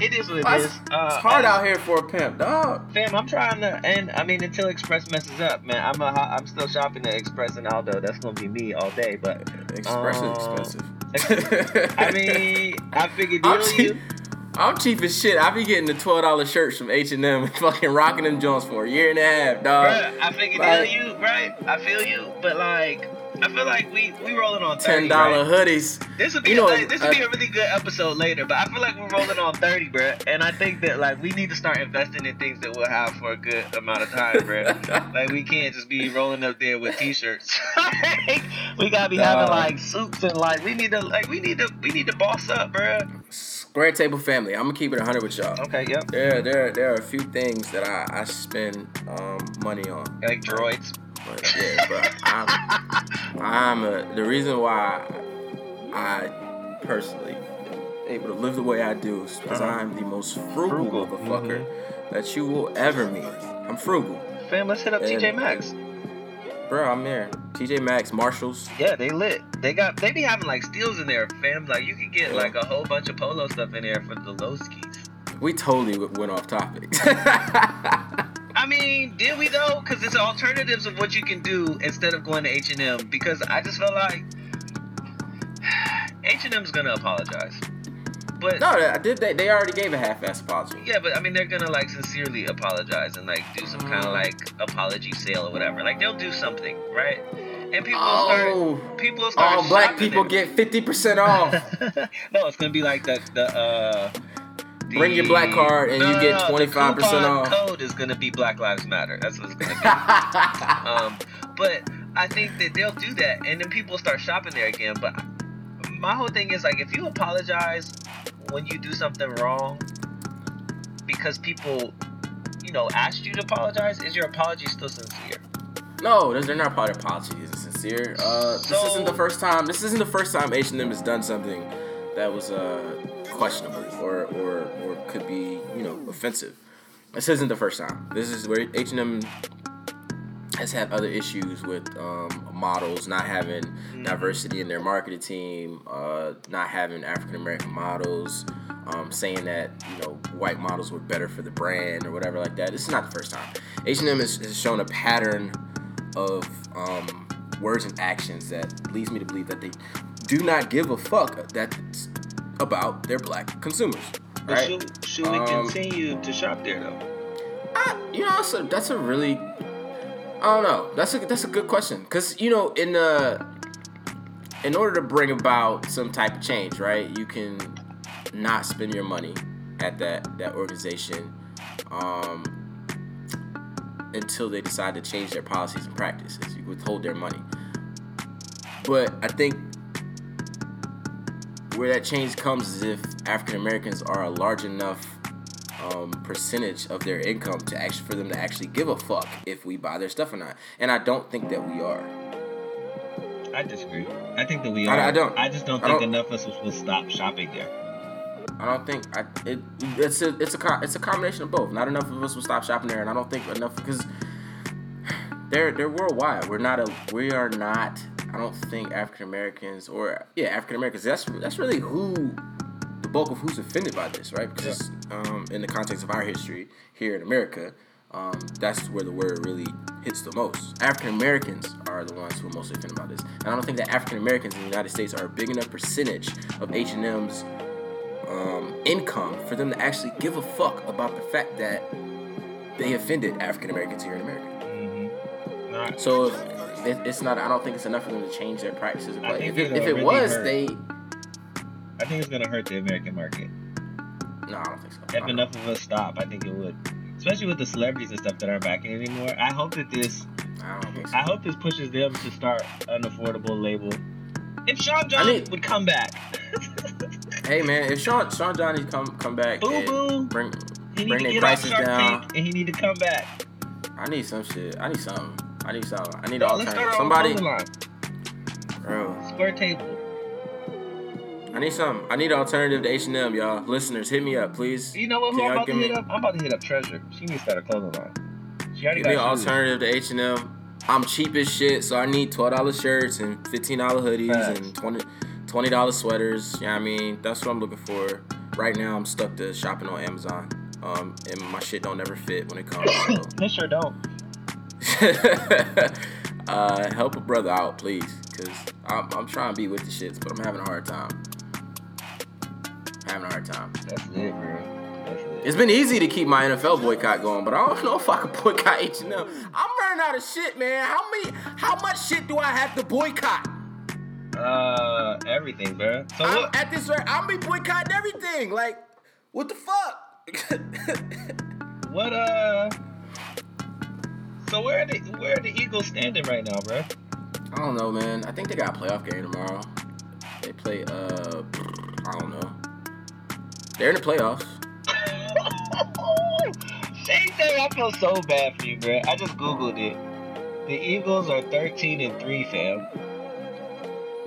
it is what it It's. Uh, it's hard out here for a pimp, dog. Fam, I'm trying to, and I mean, until Express messes up, man, I'm a, I'm still shopping at Express and Aldo. That's gonna be me all day. But Express Uh, is expensive. I mean, I figured [laughs] deal you. I'm cheap as shit. I be getting the twelve dollar shirts from H and M and fucking rocking them joints for a year and a half, dog. Bruh, I figured like- you, right? I feel you, but like, I feel like we we rolling on 30, Ten dollar right? hoodies. This would be You know, like, this would be a really good episode later, but I feel like we're rolling on 30, bro. And I think that like we need to start investing in things that we'll have for a good amount of time, bro. [laughs] like we can't just be rolling up there with t-shirts. [laughs] Like, we gotta be having like suits and like we need to like we need to we need to boss up, bro. Square table family. I'm gonna keep it 100 with y'all. Okay, yep. There, there, there are a few things that I, I spend um, money on. Like droids. But yeah, but I'm, I'm a, the reason why I personally able to live the way I do is because Uh-huh. I'm the most frugal, Frugal, motherfucker that you will ever meet. I'm frugal, Fam, let's hit up And- TJ Maxx. bro. I'm there. TJ Maxx, Marshalls. Yeah, they lit. They got they be having like steals in there, fam. Like you could get like a whole bunch of polo stuff in there for the low skis. We totally went off topic. [laughs] I mean, did we though? Because it's alternatives of what you can do instead of going to H and M. Because I just felt like [sighs] H and M's gonna apologize, but no, I did. They, they already gave a half-ass apology. yeah, but I mean they're gonna like sincerely apologize and like do some kind of like apology sale or whatever. Like they'll do something, right? And people will Oh, start people start. all black people it. get 50% off. [laughs] no, it's gonna be like the the uh. The- Bring your black card and you get no, no, the 25% coupon off. Code is gonna be Black Lives Matter. That's what it's gonna be. [laughs] um, but I think that they'll do that, and then people start shopping there again. But my whole thing is like, if you apologize when you do something wrong, because people, you know, asked you to apologize, is your apology still sincere? No, they're they're not part of apology. Is sincere. Uh, this isn't the first time. This isn't the first time H and M has done something that was uh, questionable or, or or could be you know offensive. This isn't the first time. This is where H and M has had other issues with um, models not having diversity in their marketing team, uh, not having African American models, um, saying that you know white models were better for the brand or whatever like that. This is not the first time. H and M has, shown a pattern of um, words and actions that leads me to believe that they do not give a fuck that's about their black consumers. But Right? should, should we Um, continue to shop there though? I, you know, so that's a really, I don't know. That's a that's a good question because you know, in the in order to bring about some type of change, right? You can not spend your money at that that organization um, until they decide to change their policies and practices. You withhold their money, but I think where that change comes is if African Americans are a large enough um, percentage of their income to actually for them to actually give a fuck if we buy their stuff or not. And I don't think that we are. I disagree. I think that we are. I don't- I just don't think don't- enough of us will stop shopping there. I don't think I it it's a it's a it's a combination of both. Not enough of us will stop shopping there, and I don't think enough because [sighs] they're they're worldwide. We're not a we are not. I don't think African Americans or yeah African Americans. That's that's really who the bulk of who's offended by this, right? Because um, in the context of our history here in America, um, that's where the word really hits the most. African Americans are the ones who are most offended by this, and I don't think that African Americans in the United States are a big enough percentage of H and M's um, income for them to actually give a fuck about the fact that they offended African Americans here in America. Not, So if it's not, I don't think it's enough for them to change their practices. But if it, if it was, hurt. they I think it's gonna hurt the American market. no, I don't think so. If enough of us stop, I think it would. Especially with the celebrities and stuff that aren't backing anymore. I hope that this. I don't think so. I hope this pushes them to start an affordable label. If Sean John need- would come back, Hey man, if Sean [laughs] Sean Johnny come come back Boo boo. bring bring their prices down, and he need to come back. I need some shit. I need something. I need something. I need No, an let's start alternative. our Somebody, bro. Square table. I need some. I need an alternative to H and M, y'all. Listeners, hit me up, please. You know what? Who I'm about to give me- hit up? I'm about to hit up Treasure. She needs to start a clothing line. She already give got me an alternative to H and M. I'm cheap as shit, so I need twelve dollars shirts and fifteen dollar hoodies Facts. and 20 twenty dollar sweaters. You know what I mean? That's what I'm looking for. Right now, I'm stuck to shopping on Amazon. Um, and my shit don't ever fit when it comes. [coughs] So. They sure don't. [laughs] uh, help a brother out, please, cause I'm, I'm trying to be with the shits, but I'm having a hard time. Having a hard time. That's it, bro. It's been easy to keep my NFL boycott going, but I don't [laughs] know if I can boycott H and M. I'm running out of shit, man. How many? How much shit do I have to boycott? Uh, everything, bro. So I'm, what? at this rate, I'm be boycotting everything. Like, what the fuck? [laughs] What? Uh. So where are the where are the Eagles standing right now, bro? I don't know, man. I think they got a playoff game tomorrow. They play. Uh, I don't know. They're in the playoffs. [laughs] Same thing. I feel so bad for you, bro. I just googled it. The Eagles are 13 and three, fam.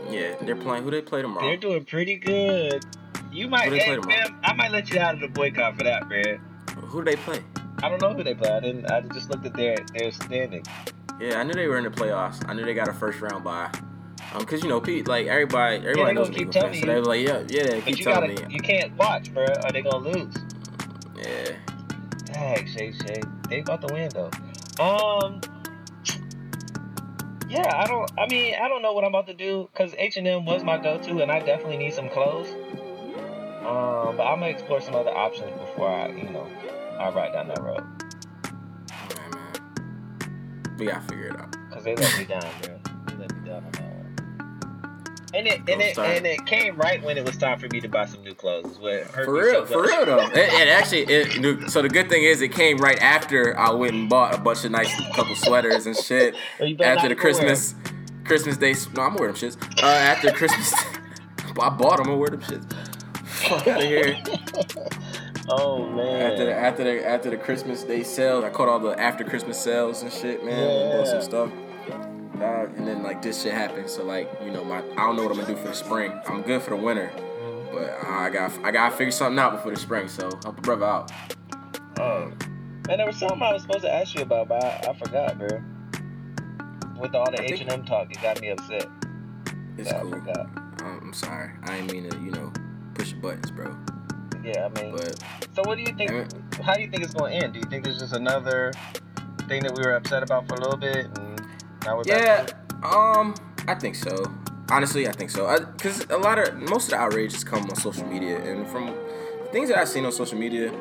Yeah, they're playing. Who they play tomorrow? They're doing pretty good. You might, Who they play hey, fam, I might let you out of the boycott for that, man. Who do they play? I don't know who they play. I didn't. I just looked at their their standing. Yeah, I knew they were in the playoffs. I knew they got a first round bye. Um, cause you know, Pete, like everybody, everybody they knows keep telling fans, so they were like, yeah, yeah, keep you telling gotta, me, you can't watch, bro, Are they gonna lose. yeah. Dang, Shay Shay. They about to win though. Um. Yeah, I don't. I mean, I don't know what I'm about to do because H and M was my go-to, and I definitely need some clothes. Um, but I'm gonna explore some other options before I, you know, I ride down that road. Yeah, man. We gotta figure it out. Cause they let me down, bro. They let me down on that one. And it Don't and it start. and it came right when it was time for me to buy some new clothes. What hurt For me real, so for much. real though. It, it actually, it, so the good thing is, it came right after I went and bought a bunch of nice couple sweaters and shit. Better after the even wear. Christmas, Christmas Day. No, I'm wearing them shits. Uh, after Christmas, [laughs] I bought them. I wear them shits. Fuck out of here. [laughs] Oh man. After the after the after the Christmas Day sales, I caught all the after Christmas sales and shit, man. Yeah. Bought some stuff. Dog, and then like this shit happened, so like you know my I don't know what I'm gonna do for the spring. I'm good for the winter, but I got I gotta figure something out before the spring. So help a brother out. Oh. Man, there was something I was supposed to ask you about, but I, I forgot, bro. With all the H and M talk, it got me upset. It's Yeah, I cool. Um, I'm sorry. I didn't mean to you know push your buttons, bro. Yeah, I mean. But So what do you think? How do you think it's going to end? Do you think it's just another thing that we were upset about for a little bit, and now we're Yeah, um, I think so. Honestly, I think so. Because a lot of most of the outrages come on social media, and from things that I've seen on social media,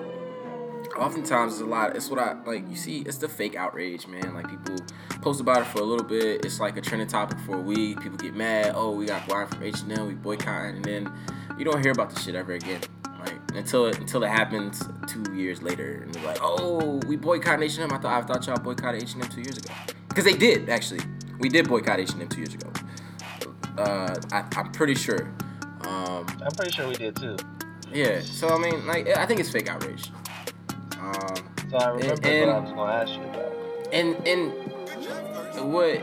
oftentimes it's a lot. It's what I like. You see, it's the fake outrage, man. Like people post about it for a little bit. It's like a trending topic for a week. People get mad. Oh, we got blind from H and M. We boycotting, and then you don't hear about the shit ever again. Until it until it happens two years later, and they're like, oh, we boycotted H&M." I thought I thought y'all boycotted H and M two years ago. Because they did actually. We did boycott H and M two years ago. Uh, I, I'm pretty sure. Um, I'm pretty sure we did too. yeah. So I mean, like, I think it's fake outrage. Um, So I remember And- what I was going to ask you about. and and what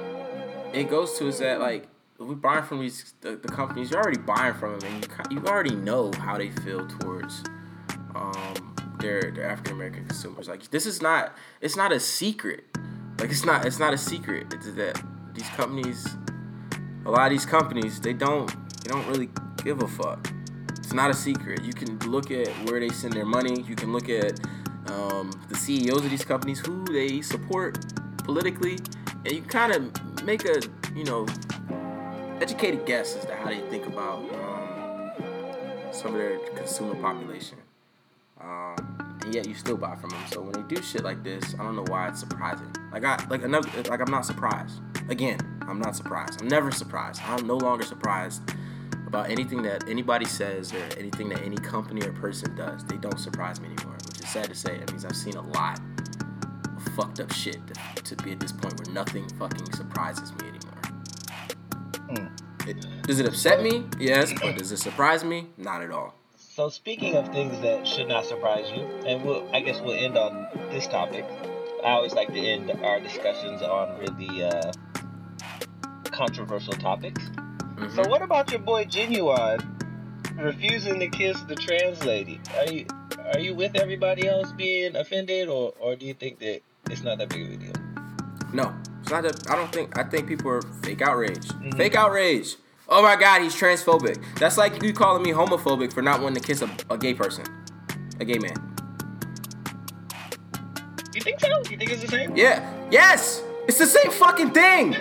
it goes to is that like we buying from these the, the companies, you're already buying from them, and you you already know how they feel towards um their their African American consumers. Like this is not it's not a secret. Like it's not it's not a secret. It's that these companies, a lot of these companies, they don't they don't really give a fuck. It's not a secret. You can look at where they send their money. You can look at um, the CEOs of these companies, who they support politically, and you kind of make a you know educated guess as to how they think about um, some of their consumer population. Um, and yet you still buy from them. So when they do shit like this, I don't know why it's surprising. Like I like another like I'm not surprised. Again, I'm not surprised. I'm never surprised. I'm no longer surprised about anything that anybody says or anything that any company or person does. They don't surprise me anymore, which is sad to say. That means I've seen a lot of fucked up shit to, to be at this point where nothing fucking surprises me anymore. It, does it upset me? Yes, but does it surprise me? Not at all. So speaking of things that should not surprise you, and we'll, I guess we'll end on this topic. I always like to end our discussions on really uh, controversial topics. Mhm. So what about your boy Ginuwine refusing to kiss the trans lady. Are you are you with everybody else being offended, or or do you think that it's not that big of a deal? No, it's not that. I don't think. I think people are fake outrage. Mm-hmm. Fake outrage. Oh my God, he's transphobic. That's like you calling me homophobic for not wanting to kiss a, a gay person, a gay man. You think so? You think it's the same? Yeah. Yes. It's the same fucking thing.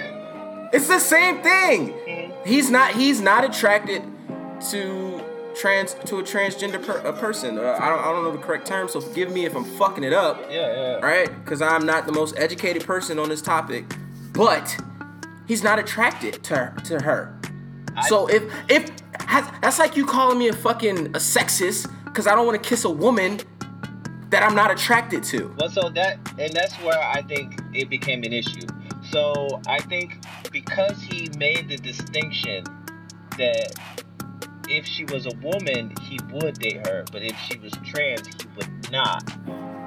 It's the same thing. He's not. He's not attracted to trans to a transgender per, a person. Uh, I don't. I don't know the correct term. So forgive me if I'm fucking it up. Yeah, yeah. right? Because I'm not the most educated person on this topic, but he's not attracted to to her. so if if that's like you calling me a fucking a sexist because I don't want to kiss a woman that I'm not attracted to. Well, so that and that's where I think it became an issue. So I think because he made the distinction that if she was a woman, he would date her, but if she was trans, he would not.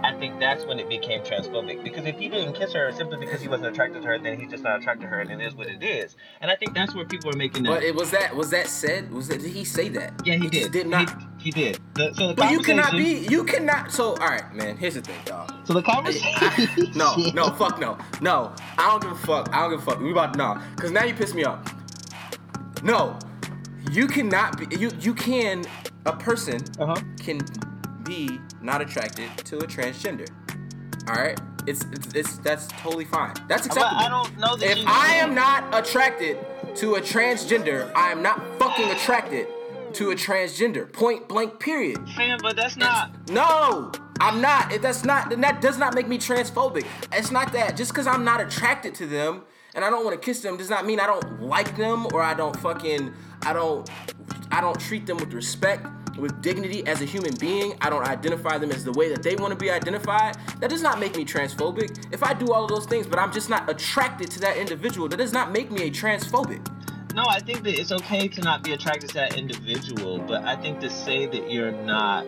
I think that's when it became transphobic. Because if he didn't kiss her simply because he wasn't attracted to her, then he's just not attracted to her, and it is what it is. And I think that's where people are making that. But it was that was that said? Was that did he say that? yeah, he, just did. Did not. He, he did. The, so the but you cannot be. You cannot. So all right, man. Here's the thing, dog. So the conversation. [laughs] No, no, fuck no. No, I don't give a fuck. I don't give a fuck. We about no. Cause now you piss me off. No. You cannot be you you can a person Uh huh. can be not attracted to a transgender. Alright? It's, it's it's that's totally fine. That's But acceptable. I don't know that if. I am not attracted to a transgender, I am not fucking attracted to a transgender. Point blank period. Fam, but that's not. No, I'm not. If that's not, then that does not make me transphobic. It's not that. Just because I'm not attracted to them and I don't want to kiss them does not mean I don't like them or I don't fucking, I don't, I don't treat them with respect, with dignity as a human being. I don't identify them as the way that they want to be identified. That does not make me transphobic. If I do all of those things, but I'm just not attracted to that individual, that does not make me a transphobic. No, I think that it's okay to not be attracted to that individual, but I think to say that you're not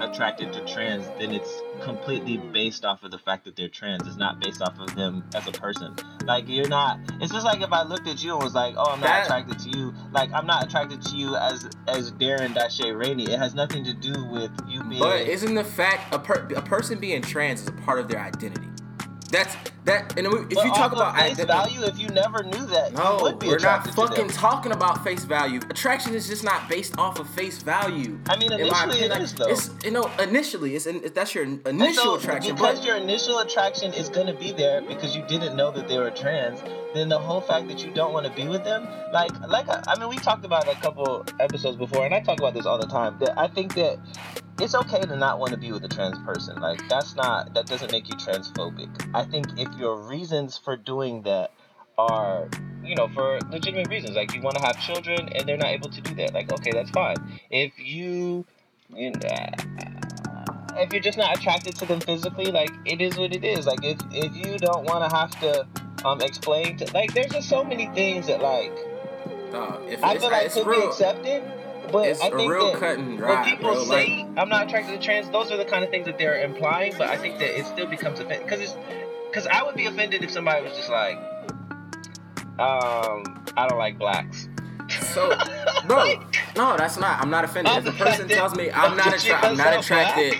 attracted to trans, then it's completely based off of the fact that they're trans. It's not based off of them as a person. Like you're not. It's just like if I looked at you and was like, "Oh, I'm not That- attracted to you." Like I'm not attracted to you as as Darren Dashe Rainey. It has nothing to do with you being. But isn't the fact a per, a person being trans is a part of their identity? That's that. And if But you talk about face value, if you never knew that, you no, would be we're not attracted to them. fucking talking about face value. Attraction is just not based off of face value. I mean, initially it opinion. is, though. It's you know initially it's, that's your initial so, attraction, because but your initial attraction is going to be there because you didn't know that they were trans then the whole fact that you don't want to be with them like like I, I mean we talked about a couple episodes before and i talk about this all the time that i think that it's okay to not want to be with a trans person like that's not that doesn't make you transphobic i think if your reasons for doing that are you know for legitimate reasons like you want to have children and they're not able to do that like okay that's fine if you you know, if you're just not attracted to them physically, like it is what it is. Like if if you don't want to have to um explain to like there's just so many things that like if I feel like it's could be accepted. But it's I a think real that cut and when people bro, say I'm not attracted to trans, those are the kind of things that they're implying. But I think that it still becomes offensive because it's because I would be offended if somebody was just like, um, I don't like blacks. So, [laughs] no, no, that's not. I'm not offended. If a person tells me [laughs] I'm not attracted, I'm not attracted,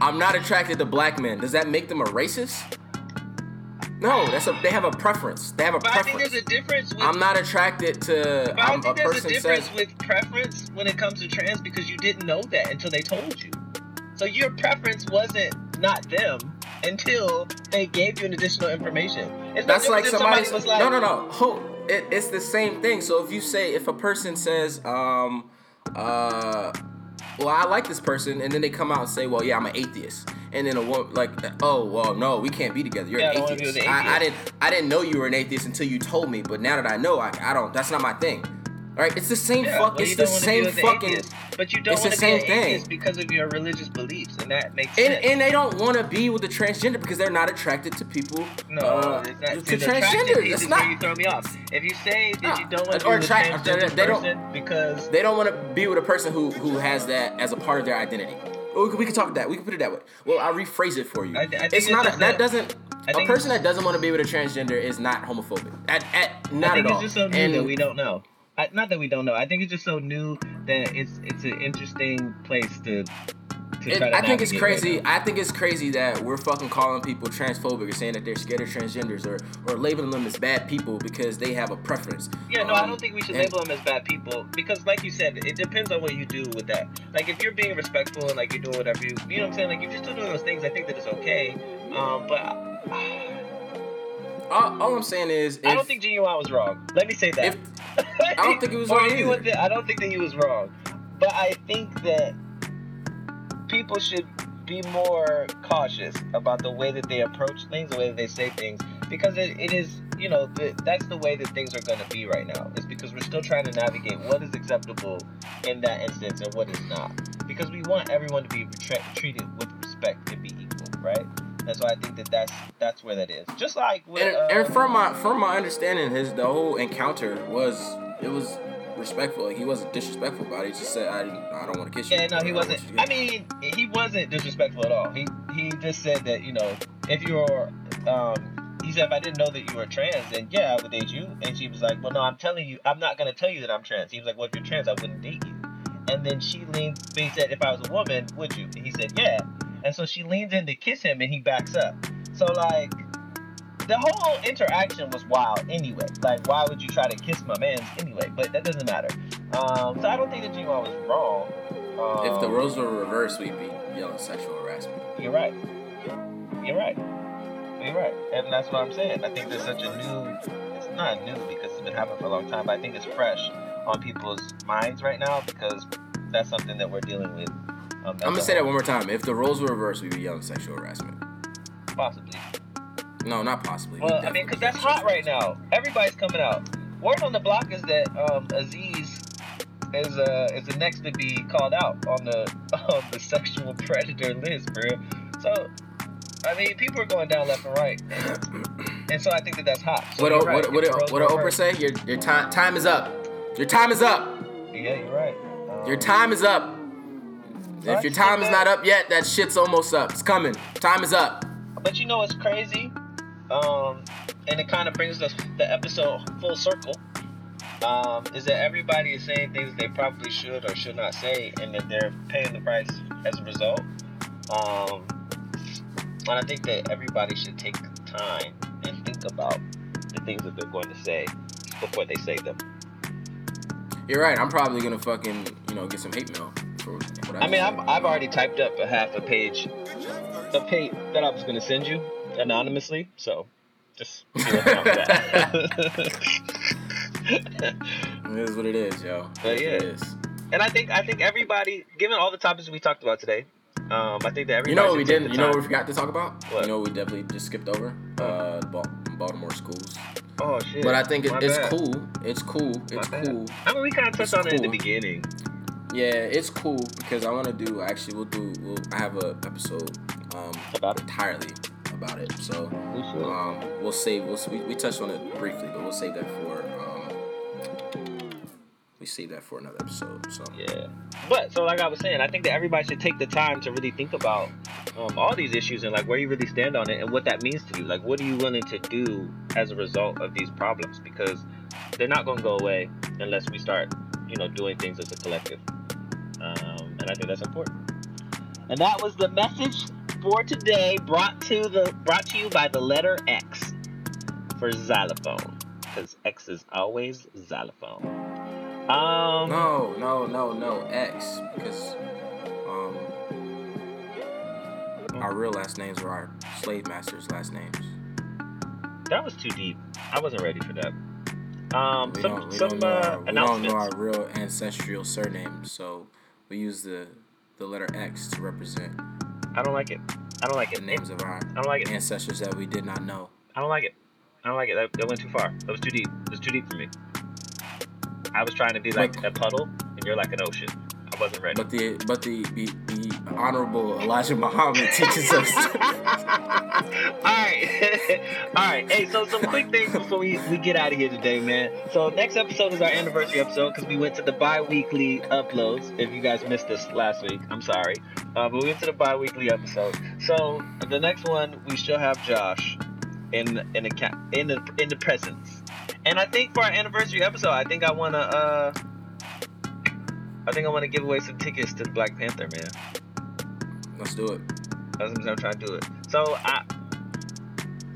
I'm not attracted to black men. Does that make them a racist? No, that's a. They have a preference. They have a But I think preference. there's a difference. With, I'm not attracted to. But I Um, a think there's a difference says. with preference when it comes to trans because you didn't know that until they told you. So your preference wasn't not them until they gave you an additional information. It's That's like somebody. was like, no, no, no. Hold. It, it's the same thing. So if you say if a person says, um, uh, well, I like this person, and then they come out and say, well, yeah, I'm an atheist, and then a woman like, oh, well, no, we can't be together. You're Yeah, an don't wanna atheist. I, I didn't, I didn't know you were an atheist until you told me, but now that I know, I, I don't. That's not my thing. All right, it's the same Yeah, fuck. well, it's the don't same fucking. atheist, but you don't it's the want to be an same thing. atheist because of your religious beliefs, and that makes And, sense. and they don't want to be with the transgender because they're not attracted to people. no, uh, it's not, to transgender. It's not. you throw me off. If you say that you don't want to be with a transgender they don't- person because They don't want to be with a person who who has that as a part of their identity. We can, we can talk that. We can put it that way. Well, I'll rephrase it for you. I- I it's it's not a, that doesn't. A person that doesn't want to be with a transgender is not homophobic. At, at not at it's all. just something and that we don't know. I, not that we don't know. I think it's just so new that it's it's an interesting place to. to It- try to I think it's crazy. right. I think it's crazy that we're fucking calling people transphobic or saying that they're scared of transgenders or, or labeling them as bad people because they have a preference. Yeah, no, I Um, don't think we should and- label them as bad people because, like you said, it depends on what you do with that. Like, if you're being respectful and like you're doing whatever you, you know what I'm saying. Like, if you're still doing those things, I think that it's okay. Um, but I, All, all I'm saying is, if, I don't think Ginuwine was wrong. Let me say that. if I don't think [laughs] he was wrong either. I don't think that he was wrong, but I think that people should be more cautious about the way that they approach things, the way that they say things, because it, it is, you know, the, that's the way that things are going to be right now. Is because we're still trying to navigate what is acceptable in that instance and what is not, because we want everyone to be tre- treated with respect and be equal, right? And why I think that that's that's where that is. Just like with, and, um, and from my from my understanding, his the whole encounter was it was respectful. Like he wasn't disrespectful about it. He just said, "I didn't, I don't want to kiss you." Yeah, no, he "I wasn't. I mean, he wasn't disrespectful at all. He he just said that you know, if you're, um, he said if I didn't know that you were trans, then yeah, I would date you. And she was like, well, no, I'm telling you, I'm not gonna tell you that I'm trans. He was like, well, if you're trans, I wouldn't date you. And then she leaned. He said, if I was a woman, would you? And he said, yeah. And so she leans in to kiss him, and he backs up. So like. The whole interaction was wild anyway. Like, why would you try to kiss my man's anyway? But that doesn't matter. Um, so I don't think that G1 was wrong. Um, If the roles were reversed, we'd be yelling sexual harassment. You're right. You're right. You're right. And that's what I'm saying. I think there's such a new, it's not new because it's been happening for a long time, but I think it's fresh on people's minds right now because that's something that we're dealing with. Um, I'm gonna say that one more time. If the roles were reversed, we'd be yelling sexual harassment. Possibly. No, not possibly. Well, We'd I mean, because that's hot right now. Everybody's coming out. Word on the block is that um, Aziz is uh is the next to be called out on the [laughs] on the sexual predator list, bro. So, I mean, people are going down left and right, and, and so I think that that's hot. So What you're what right. what what, If what, roles what were Oprah say? Your your time time is up. Your time is up. Yeah, you're right. Um, Your time is up. If your time is not up yet, that shit's almost up. It's coming. Time is up. But you know what's crazy? Um, and it kind of brings us the episode full circle. Um, is that everybody is saying things they probably should or should not say, and that they're paying the price as a result. Um, and I think that everybody should take time and think about the things that they're going to say before they say them. You're right. I'm probably gonna fucking you know get some hate mail what I. I mean, I've. I've already typed up a half a page, a page that I was going to send you anonymously. So just be looking that. [laughs] It is what it is, yo. But yeah. it is. and I think I think everybody, given all the topics we talked about today, um, I think that everybody. You know what we didn't? You know what we forgot to talk about? What? You know what we definitely just skipped over? Uh, Baltimore schools. Oh shit! But I think it, it's bad. cool. It's cool. It's cool. I mean, we kind of touched It's on it in the beginning. Yeah, it's cool because I want to do. Actually, we'll do. We'll, I have a episode um, About entirely about it. So we um, we'll save. We'll, we we touched on it briefly, but we'll save that for. Um, we save that for another episode. So Yeah. But so like I was saying, I think that everybody should take the time to really think about um, all these issues and like where you really stand on it and what that means to you. Like what are you willing to do as a result of these problems? Because they're not going to go away unless we start, you know, doing things as a collective. And I think that's important. And that was the message for today, brought to the brought to you by the letter X for xylophone, because X is always xylophone. Um, no, no, no, no. X because um, our real last names were our slave masters' last names. That was too deep. I wasn't ready for that. Um, We some don't, we some don't know uh, our, we don't know our real ancestral surnames, so we use the the letter X to represent I don't like it. I don't like it. the names of our I don't like it. ancestors that we did not know. I don't like it. I don't like it. That, that went too far. That was too deep. It was too deep for me. I was trying to be like But- a puddle, and you're like an ocean. I wasn't ready. But the but the the, the honorable Elijah Muhammad teaches us. [laughs] Alright. [laughs] Alright. Hey, so some quick things before we, we get out of here today, man. So next episode is our anniversary episode because we went to the bi-weekly uploads. If you guys missed us last week, I'm sorry. Uh, but we went to the bi-weekly episode. So the next one we still have Josh. in in the in the in the presence. And I think for our anniversary episode, I think I wanna uh I think I wanna give away some tickets to the Black Panther, man. Let's do it. That's what I'm trying to do it. So I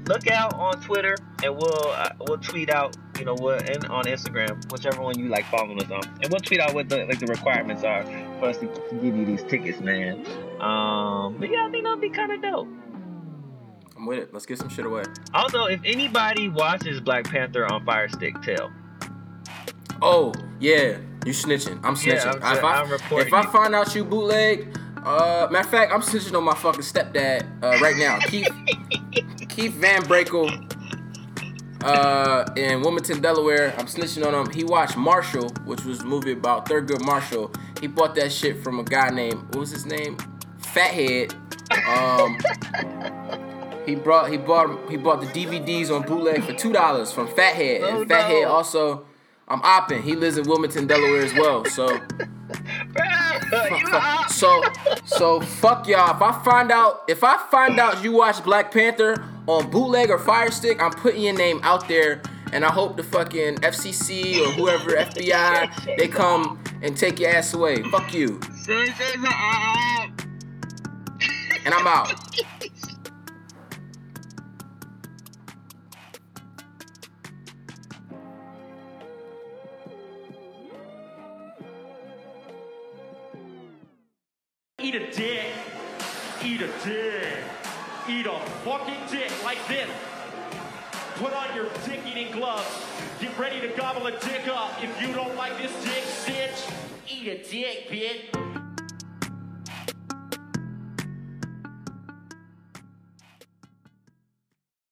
look out on Twitter and we'll uh, we'll tweet out, you know, what and on Instagram, whichever one you like following us on, and we'll tweet out what the like the requirements are for us to, to give you these tickets, man. Um, but yeah, I think that'll be kind of dope. I'm with it. Let's get some shit away. Also, if anybody watches Black Panther on Fire Stick, tell. Oh yeah, you snitching. I'm Yeah, snitching. I'm- if I, I'm if I find out you bootleg, uh, matter of fact, I'm snitching on my fucking stepdad uh, right now. [laughs] Keith Keith Van Brakel, uh, in Wilmington, Delaware. I'm snitching on him. He watched Marshall, which was a movie about Thurgood Marshall. He bought that shit from a guy named what was his name? Fathead. Um, he brought he bought he bought the DVDs on bootleg for two dollars from Fathead. Oh, and Fathead no. also, I'm opping. He lives in Wilmington, Delaware as well. So. So, so fuck y'all. If I find out, if I find out you watch Black Panther on bootleg or Fire Stick, I'm putting your name out there, and I hope the fucking FCC or whoever FBI they come and take your ass away. Fuck you, Say- say something. And I'm out. [laughs] Eat a dick. Eat a dick. Eat a fucking dick like this. Put on your dick eating gloves. Get ready to gobble a dick up. If you don't like this dick, bitch, eat a dick, bitch.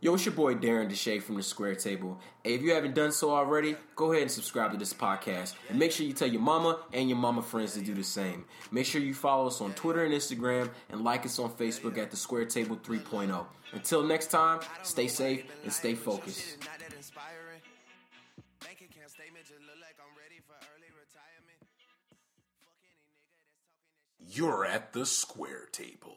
Yo, it's your boy Darren Deshay from the Square Table. If you haven't done so already, go ahead and subscribe to this podcast. And make sure you tell your mama and your mama friends to do the same. Make sure you follow us on Twitter and Instagram and like us on Facebook at the Square Table 3.0. Until next time, stay safe and stay focused. You're at the square table.